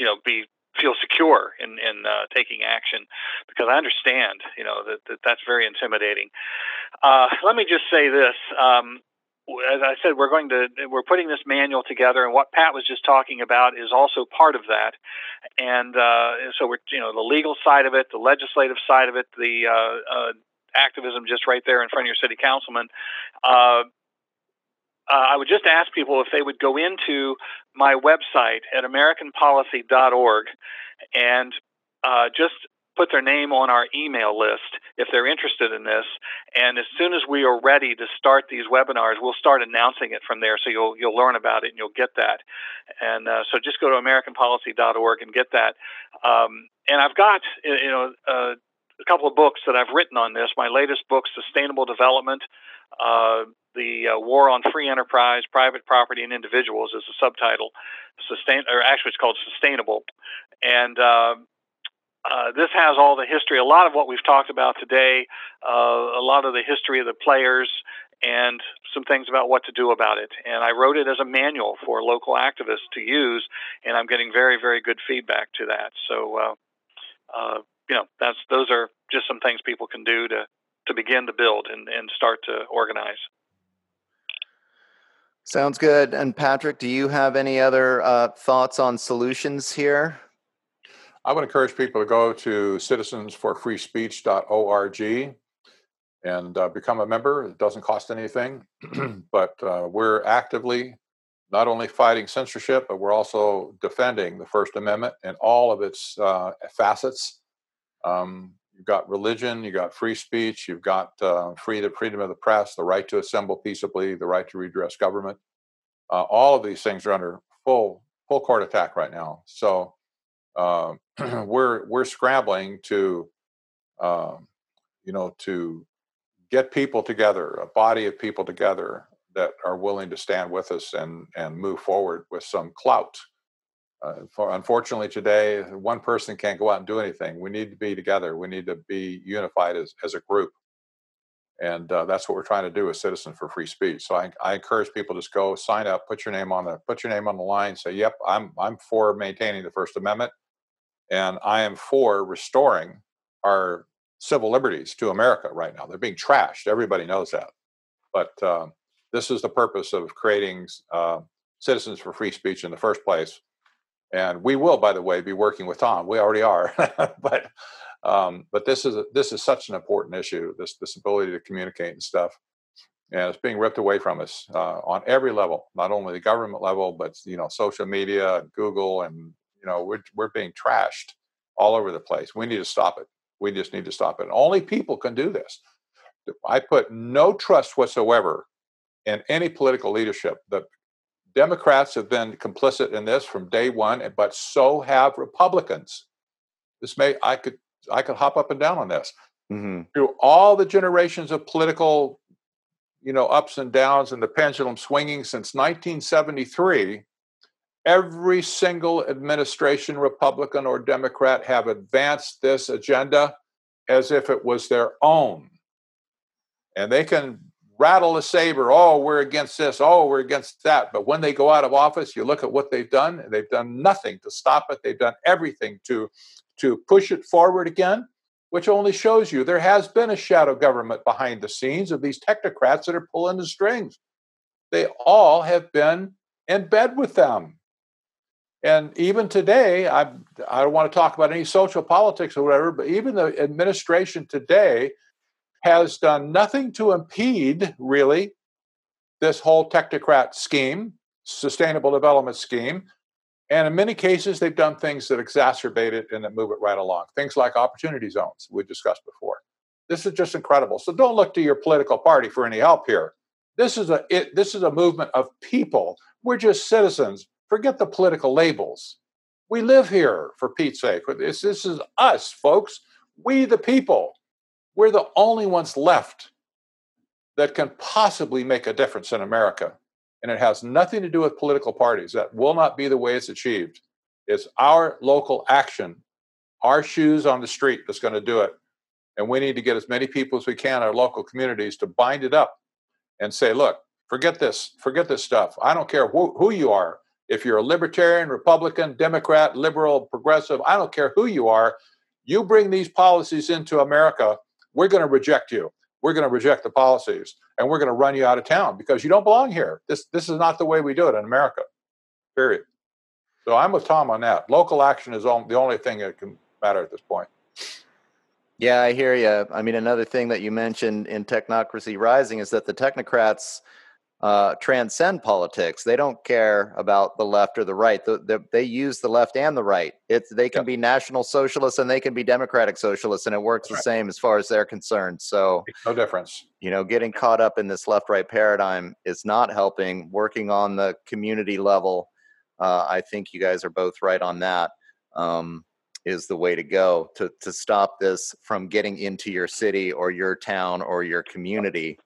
you know be feel secure in in uh, taking action because I understand you know that, that that's very intimidating. Uh, let me just say this. Um, as I said, we're going to we're putting this manual together, and what Pat was just talking about is also part of that. And uh, so we're you know the legal side of it, the legislative side of it, the uh, uh, activism just right there in front of your city councilman. Uh, uh, I would just ask people if they would go into my website at AmericanPolicy.org and uh, just put their name on our email list if they're interested in this. And as soon as we are ready to start these webinars, we'll start announcing it from there. So you'll you'll learn about it and you'll get that. And uh, so just go to AmericanPolicy.org and get that. Um, and I've got you know. Uh, a couple of books that I've written on this. My latest book, Sustainable Development, uh, the uh, War on Free Enterprise, Private Property, and Individuals is the subtitle. Sustain, or actually, it's called Sustainable, and uh, uh, this has all the history. A lot of what we've talked about today, uh, a lot of the history of the players, and some things about what to do about it. And I wrote it as a manual for local activists to use, and I'm getting very, very good feedback to that. So uh, uh, you know, that's those are just some things people can do to to begin to build and, and start to organize.
Sounds good. And Patrick, do you have any other uh, thoughts on solutions here?
I would encourage people to go to citizensforfreespeech.org and uh, become a member. It doesn't cost anything, but uh, we're actively not only fighting censorship, but we're also defending the First Amendment and all of its uh, facets. Um, you've got religion, you've got free speech, you've got uh, freedom, freedom of the press, the right to assemble peaceably, the right to redress government. Uh, all of these things are under full full court attack right now. So uh, we're we're scrambling to, um, you know, to get people together, a body of people together that are willing to stand with us and and move forward with some clout uh, for, unfortunately, today, one person can't go out and do anything. We need to be together. We need to be unified as, as a group. And uh, that's what we're trying to do as Citizens for Free Speech. So I, I encourage people to just go sign up, put your name on the put your name on the line, say, "Yep, I'm I'm for maintaining the First Amendment, and I am for restoring our civil liberties to America right now. They're being trashed. Everybody knows that. But uh, this is the purpose of creating uh, Citizens for Free Speech in the first place and we will, by the way, be working with Tom. We already are, but um, but this is this is such an important issue. This this ability to communicate and stuff, and it's being ripped away from us uh, on every level, not only the government level, but you know, social media, and Google, and you know, we're we're being trashed all over the place. We need to stop it. We just need to stop it. Only people can do this. I put no trust whatsoever in any political leadership that Democrats have been complicit in this from day one, but so have Republicans. This may I could I could hop up and down on this. Mm-hmm. Through all the generations of political, you know, ups and downs and the pendulum swinging since 1973, every single administration, Republican or Democrat, have advanced this agenda as if it was their own. And they can rattle a saber. Oh, we're against this. Oh, we're against that. But when they go out of office, you look at what they've done. They've done nothing to stop it. They've done everything to to push it forward again, which only shows you there has been a shadow government behind the scenes of these technocrats that are pulling the strings. They all have been in bed with them. And even today, I, I don't want to talk about any social politics or whatever, but even the administration today has done nothing to impede, really, this whole technocrat scheme, sustainable development scheme. And in many cases, they've done things that exacerbate it and that move it right along. Things like opportunity zones we discussed before. This is just incredible. So don't look to your political party for any help here. This is a it, this is a movement of people. We're just citizens. Forget the political labels. We live here for Pete's sake. This, this is us, folks. We the people. We're the only ones left that can possibly make a difference in America. And it has nothing to do with political parties. That will not be the way it's achieved. It's our local action, our shoes on the street that's going to do it. And we need to get as many people as we can, our local communities, to bind it up and say, look, forget this, forget this stuff. I don't care who, who you are. If you're a libertarian, Republican, Democrat, liberal, progressive, I don't care who you are. You bring these policies into America, we're going to reject you. We're going to reject the policies and we're going to run you out of town because you don't belong here. This, this is not the way we do it in America, period. So I'm with Tom on that. Local action is on, the only thing that can matter at this point.
Yeah, I hear you. I mean, another thing that you mentioned in Technocracy Rising is that the technocrats uh, transcend politics. They don't care about the left or the right. The, the, they use the left and the right. It's they can yep. be national socialists and they can be democratic socialists, and it works That's the right. same as far as they're concerned. So
no difference.
You know, getting caught up in this left-right paradigm is not helping. Working on the community level, uh, I think you guys are both right on that. Um, is the way to go to to stop this from getting into your city or your town or your community.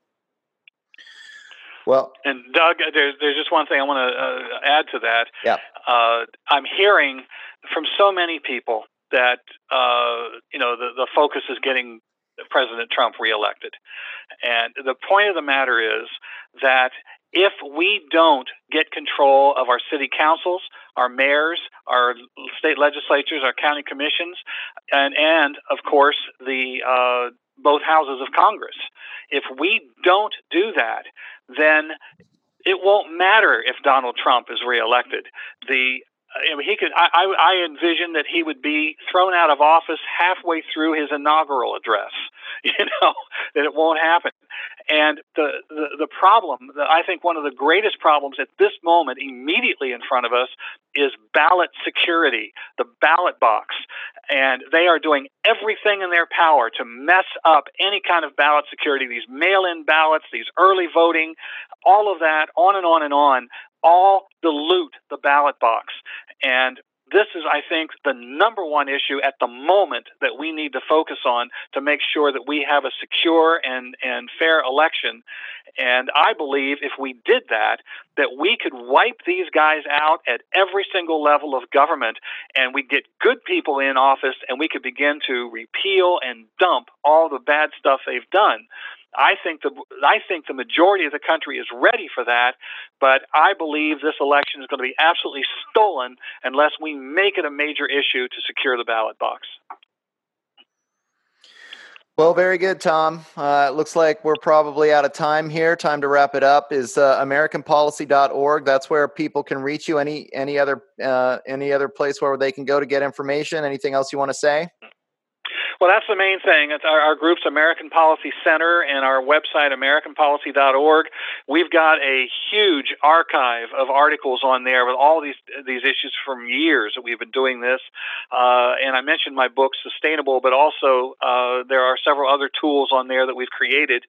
Well,
and Doug, there's there's just one thing I want to uh, add to that.
Yeah,
uh, I'm hearing from so many people that uh, you know the the focus is getting President Trump reelected, and the point of the matter is that if we don't get control of our city councils, our mayors, our state legislatures, our county commissions, and and of course the uh, both houses of Congress. If we don't do that, then it won't matter if Donald Trump is reelected. The I mean, he could. I, I envision that he would be thrown out of office halfway through his inaugural address. You know that it won't happen. And the, the the problem, I think, one of the greatest problems at this moment, immediately in front of us, is ballot security, the ballot box, and they are doing everything in their power to mess up any kind of ballot security. These mail-in ballots, these early voting, all of that, on and on and on all dilute the ballot box. And this is, I think, the number one issue at the moment that we need to focus on to make sure that we have a secure and, and fair election. And I believe if we did that, that we could wipe these guys out at every single level of government and we get good people in office and we could begin to repeal and dump all the bad stuff they've done. I think the I think the majority of the country is ready for that, but I believe this election is going to be absolutely stolen unless we make it a major issue to secure the ballot box.
Well, very good, Tom. Uh, it looks like we're probably out of time here. Time to wrap it up. Is uh, AmericanPolicy.org? That's where people can reach you. Any any other uh, any other place where they can go to get information? Anything else you want to say?
Well, that's the main thing. It's our, our group's American Policy Center and our website, AmericanPolicy.org. We've got a huge archive of articles on there with all these these issues from years that we've been doing this. Uh, and I mentioned my book, Sustainable, but also uh, there are several other tools on there that we've created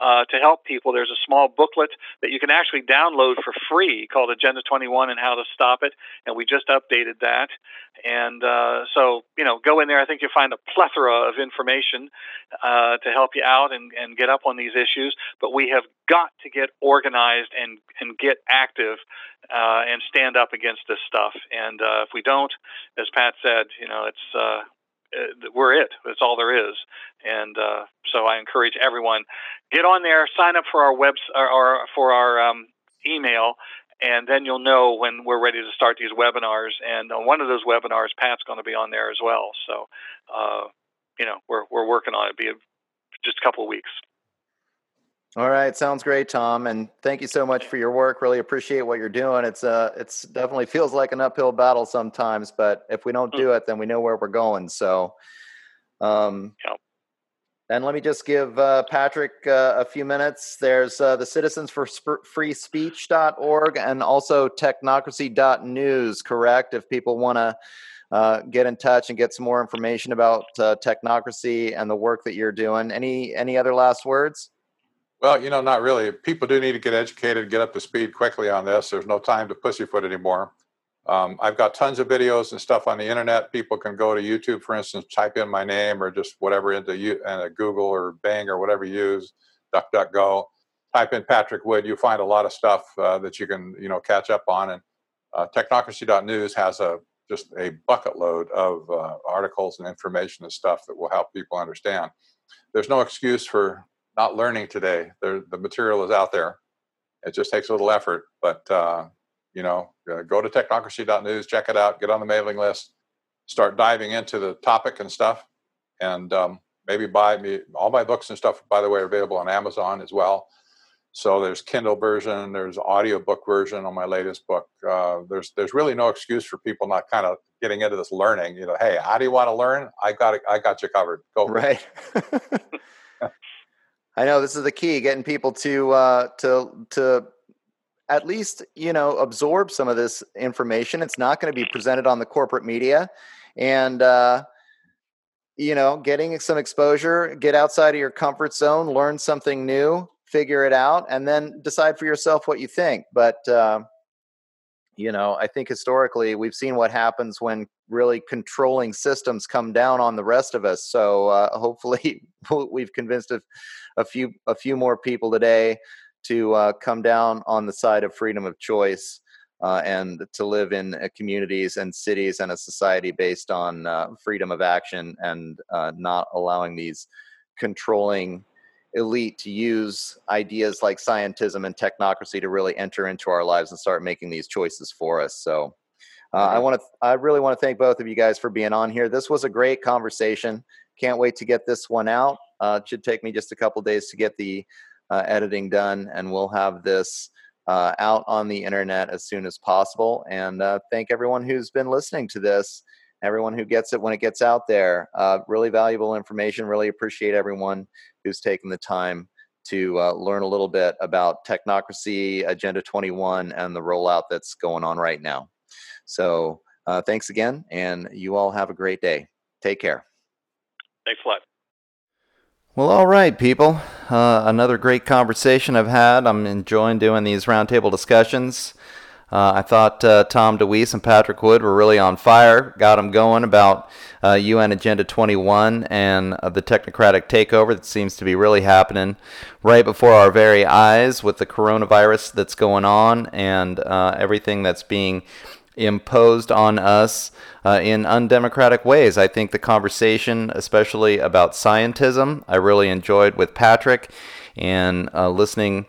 uh, to help people. There's a small booklet that you can actually download for free called Agenda 21 and How to Stop It, and we just updated that. And uh, so, you know, go in there. I think you'll find a plethora of information uh, to help you out and, and get up on these issues. But we have got to get organized and, and get active uh, and stand up against this stuff. And uh, if we don't, as Pat said, you know, it's uh, uh, we're it. That's all there is. And uh, so I encourage everyone get on there, sign up for our webs or, or for our um, email, and then you'll know when we're ready to start these webinars. And on one of those webinars, Pat's going to be on there as well. So, uh, you know, we're we're working on it. It'll be just a couple of weeks.
All right, sounds great, Tom, and thank you so much for your work. Really appreciate what you're doing. It's uh, it's definitely feels like an uphill battle sometimes, but if we don't do mm. it, then we know where we're going. So, um, yep. And let me just give uh, Patrick uh, a few minutes. There's uh, the Citizens for Sp- Free Speech.org and also technocracy.news. Correct? If people want to uh, get in touch and get some more information about uh, technocracy and the work that you're doing. Any any other last words?
Well, you know, not really. People do need to get educated, get up to speed quickly on this. There's no time to pussyfoot anymore. Um, I've got tons of videos and stuff on the internet. People can go to YouTube, for instance, type in my name or just whatever into you, uh, Google or Bing or whatever you use, DuckDuckGo. Type in Patrick Wood. You'll find a lot of stuff uh, that you can, you know, catch up on. And uh, Technocracy.news has a just a bucket load of uh, articles and information and stuff that will help people understand. There's no excuse for not learning today. There, the material is out there. It just takes a little effort, but uh, you know, uh, go to technocracy.news, check it out, get on the mailing list, start diving into the topic and stuff, and um, maybe buy me all my books and stuff. By the way, are available on Amazon as well. So there's Kindle version, there's audiobook version on my latest book. Uh, there's there's really no excuse for people not kind of getting into this learning. You know, hey, how do you want to learn? I got it. I got you covered. Go
right. I know this is the key, getting people to uh, to to at least you know absorb some of this information. It's not going to be presented on the corporate media, and uh, you know, getting some exposure, get outside of your comfort zone, learn something new, figure it out, and then decide for yourself what you think. But uh, you know, I think historically we've seen what happens when really controlling systems come down on the rest of us. So uh, hopefully, we've convinced a, a few a few more people today to uh, come down on the side of freedom of choice uh, and to live in uh, communities and cities and a society based on uh, freedom of action and uh, not allowing these controlling elite to use ideas like scientism and technocracy to really enter into our lives and start making these choices for us. So. Uh, I want to. I really want to thank both of you guys for being on here. This was a great conversation. Can't wait to get this one out. Uh, it should take me just a couple days to get the uh, editing done, and we'll have this uh, out on the internet as soon as possible. And uh, thank everyone who's been listening to this, everyone who gets it when it gets out there. Uh, really valuable information. Really appreciate everyone who's taken the time to uh, learn a little bit about technocracy, Agenda 21, and the rollout that's going on right now. So uh, thanks again, and you all have a great day. Take care.
Thanks a lot.
Well, all right, people. Uh, another great conversation I've had. I'm enjoying doing these roundtable discussions. Uh, I thought uh, Tom DeWeese and Patrick Wood were really on fire, got them going about UN uh, Agenda 21 and uh, the technocratic takeover that seems to be really happening right before our very eyes with the coronavirus that's going on and uh, everything that's being imposed on us uh, in undemocratic ways. I think the conversation, especially about scientism, I really enjoyed with Patrick and uh, listening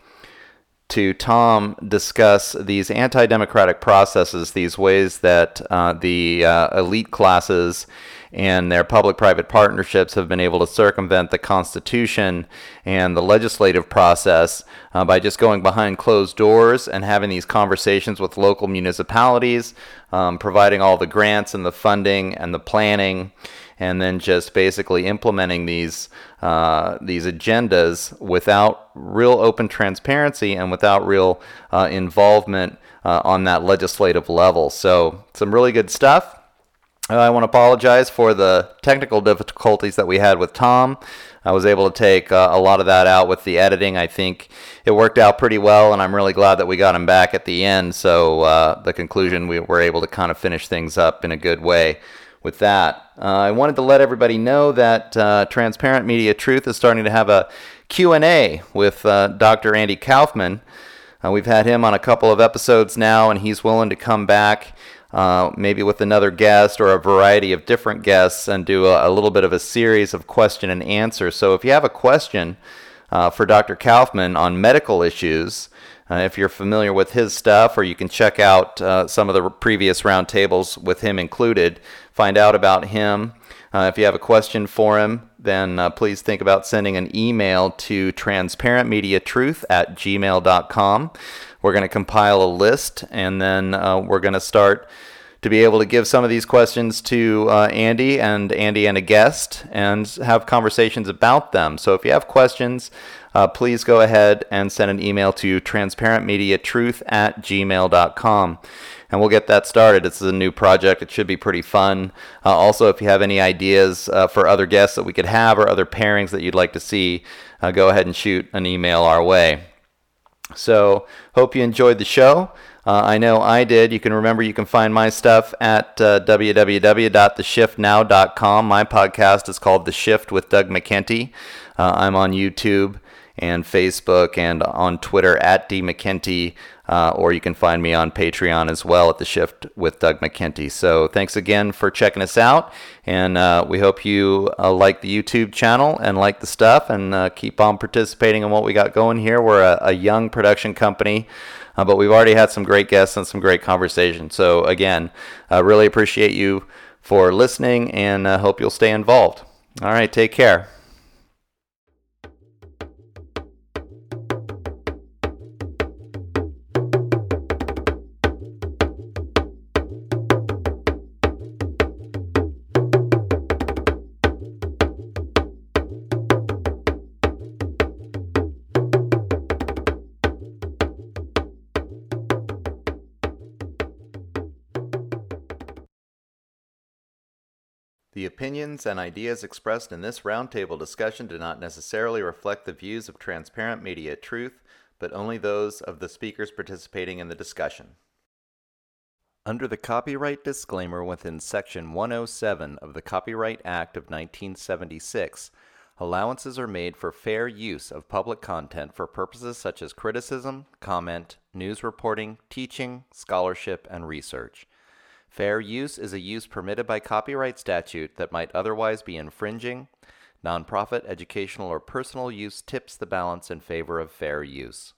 to Tom discuss these anti democratic processes, these ways that uh, the uh, elite classes and their public private partnerships have been able to circumvent the Constitution and the legislative process uh, by just going behind closed doors and having these conversations with local municipalities, um, providing all the grants and the funding and the planning. And then just basically implementing these uh, these agendas without real open transparency and without real uh, involvement uh, on that legislative level. So some really good stuff. Uh, I want to apologize for the technical difficulties that we had with Tom. I was able to take uh, a lot of that out with the editing. I think it worked out pretty well, and I'm really glad that we got him back at the end. So, uh, the conclusion, we were able to kind of finish things up in a good way with that. Uh, I wanted to let everybody know that uh, Transparent Media Truth is starting to have a Q&A with uh, Dr. Andy Kaufman. we've had him on a couple of episodes now, and he's willing to come back uh, maybe with another guest or a variety of different guests and do a, a, little bit of a series of question and answer. So if you have a question uh, for Dr. Kaufman on medical issues, uh, if you're familiar with his stuff, or you can check out uh, some of the previous roundtables with him included, find out about him. Uh, if you have a question for him, then uh, please think about sending an email to transparentmediatruth at gmail.com. We're going to compile a list, and then uh, we're going to start to be able to give some of these questions to uh, Andy and Andy and a guest and have conversations about them. So if you have questions, uh, please go ahead and send an email to transparentmediatruth at gmail.com and we'll get that started. It's a new project. It should be pretty fun. Uh, also, if you have any ideas uh, for other guests that we could have or other pairings that you'd like to see, uh, go ahead and shoot an email our way. So, hope you enjoyed the show. Uh, I know I did. You can remember you can find my stuff at uh, www.theshiftnow.com. My podcast is called The Shift with Doug McKenty. Uh, I'm on YouTube and Facebook and on Twitter at D McKenty, uh, or you can find me on Patreon as well at The Shift with Doug McKenty. So thanks again for checking us out, and uh, we hope you uh, like the YouTube channel and like the stuff, and uh, keep on participating in what we got going here. We're a, a young production company. Uh, but we've already had some great guests and some great conversation. So, again, I really appreciate you for listening and hope you'll stay involved. All right, take care. Opinions and ideas expressed in this roundtable discussion do not necessarily reflect the views of Transparent Media Truth, but only those of the speakers participating in the discussion. Under the copyright disclaimer within Section 107 of the Copyright Act of 1976, allowances are made for fair use of public content for purposes such as criticism, comment, news reporting, teaching, scholarship, and research. Fair use is a use permitted by copyright statute that might otherwise be infringing. Nonprofit, educational, or personal use tips the balance in favor of fair use.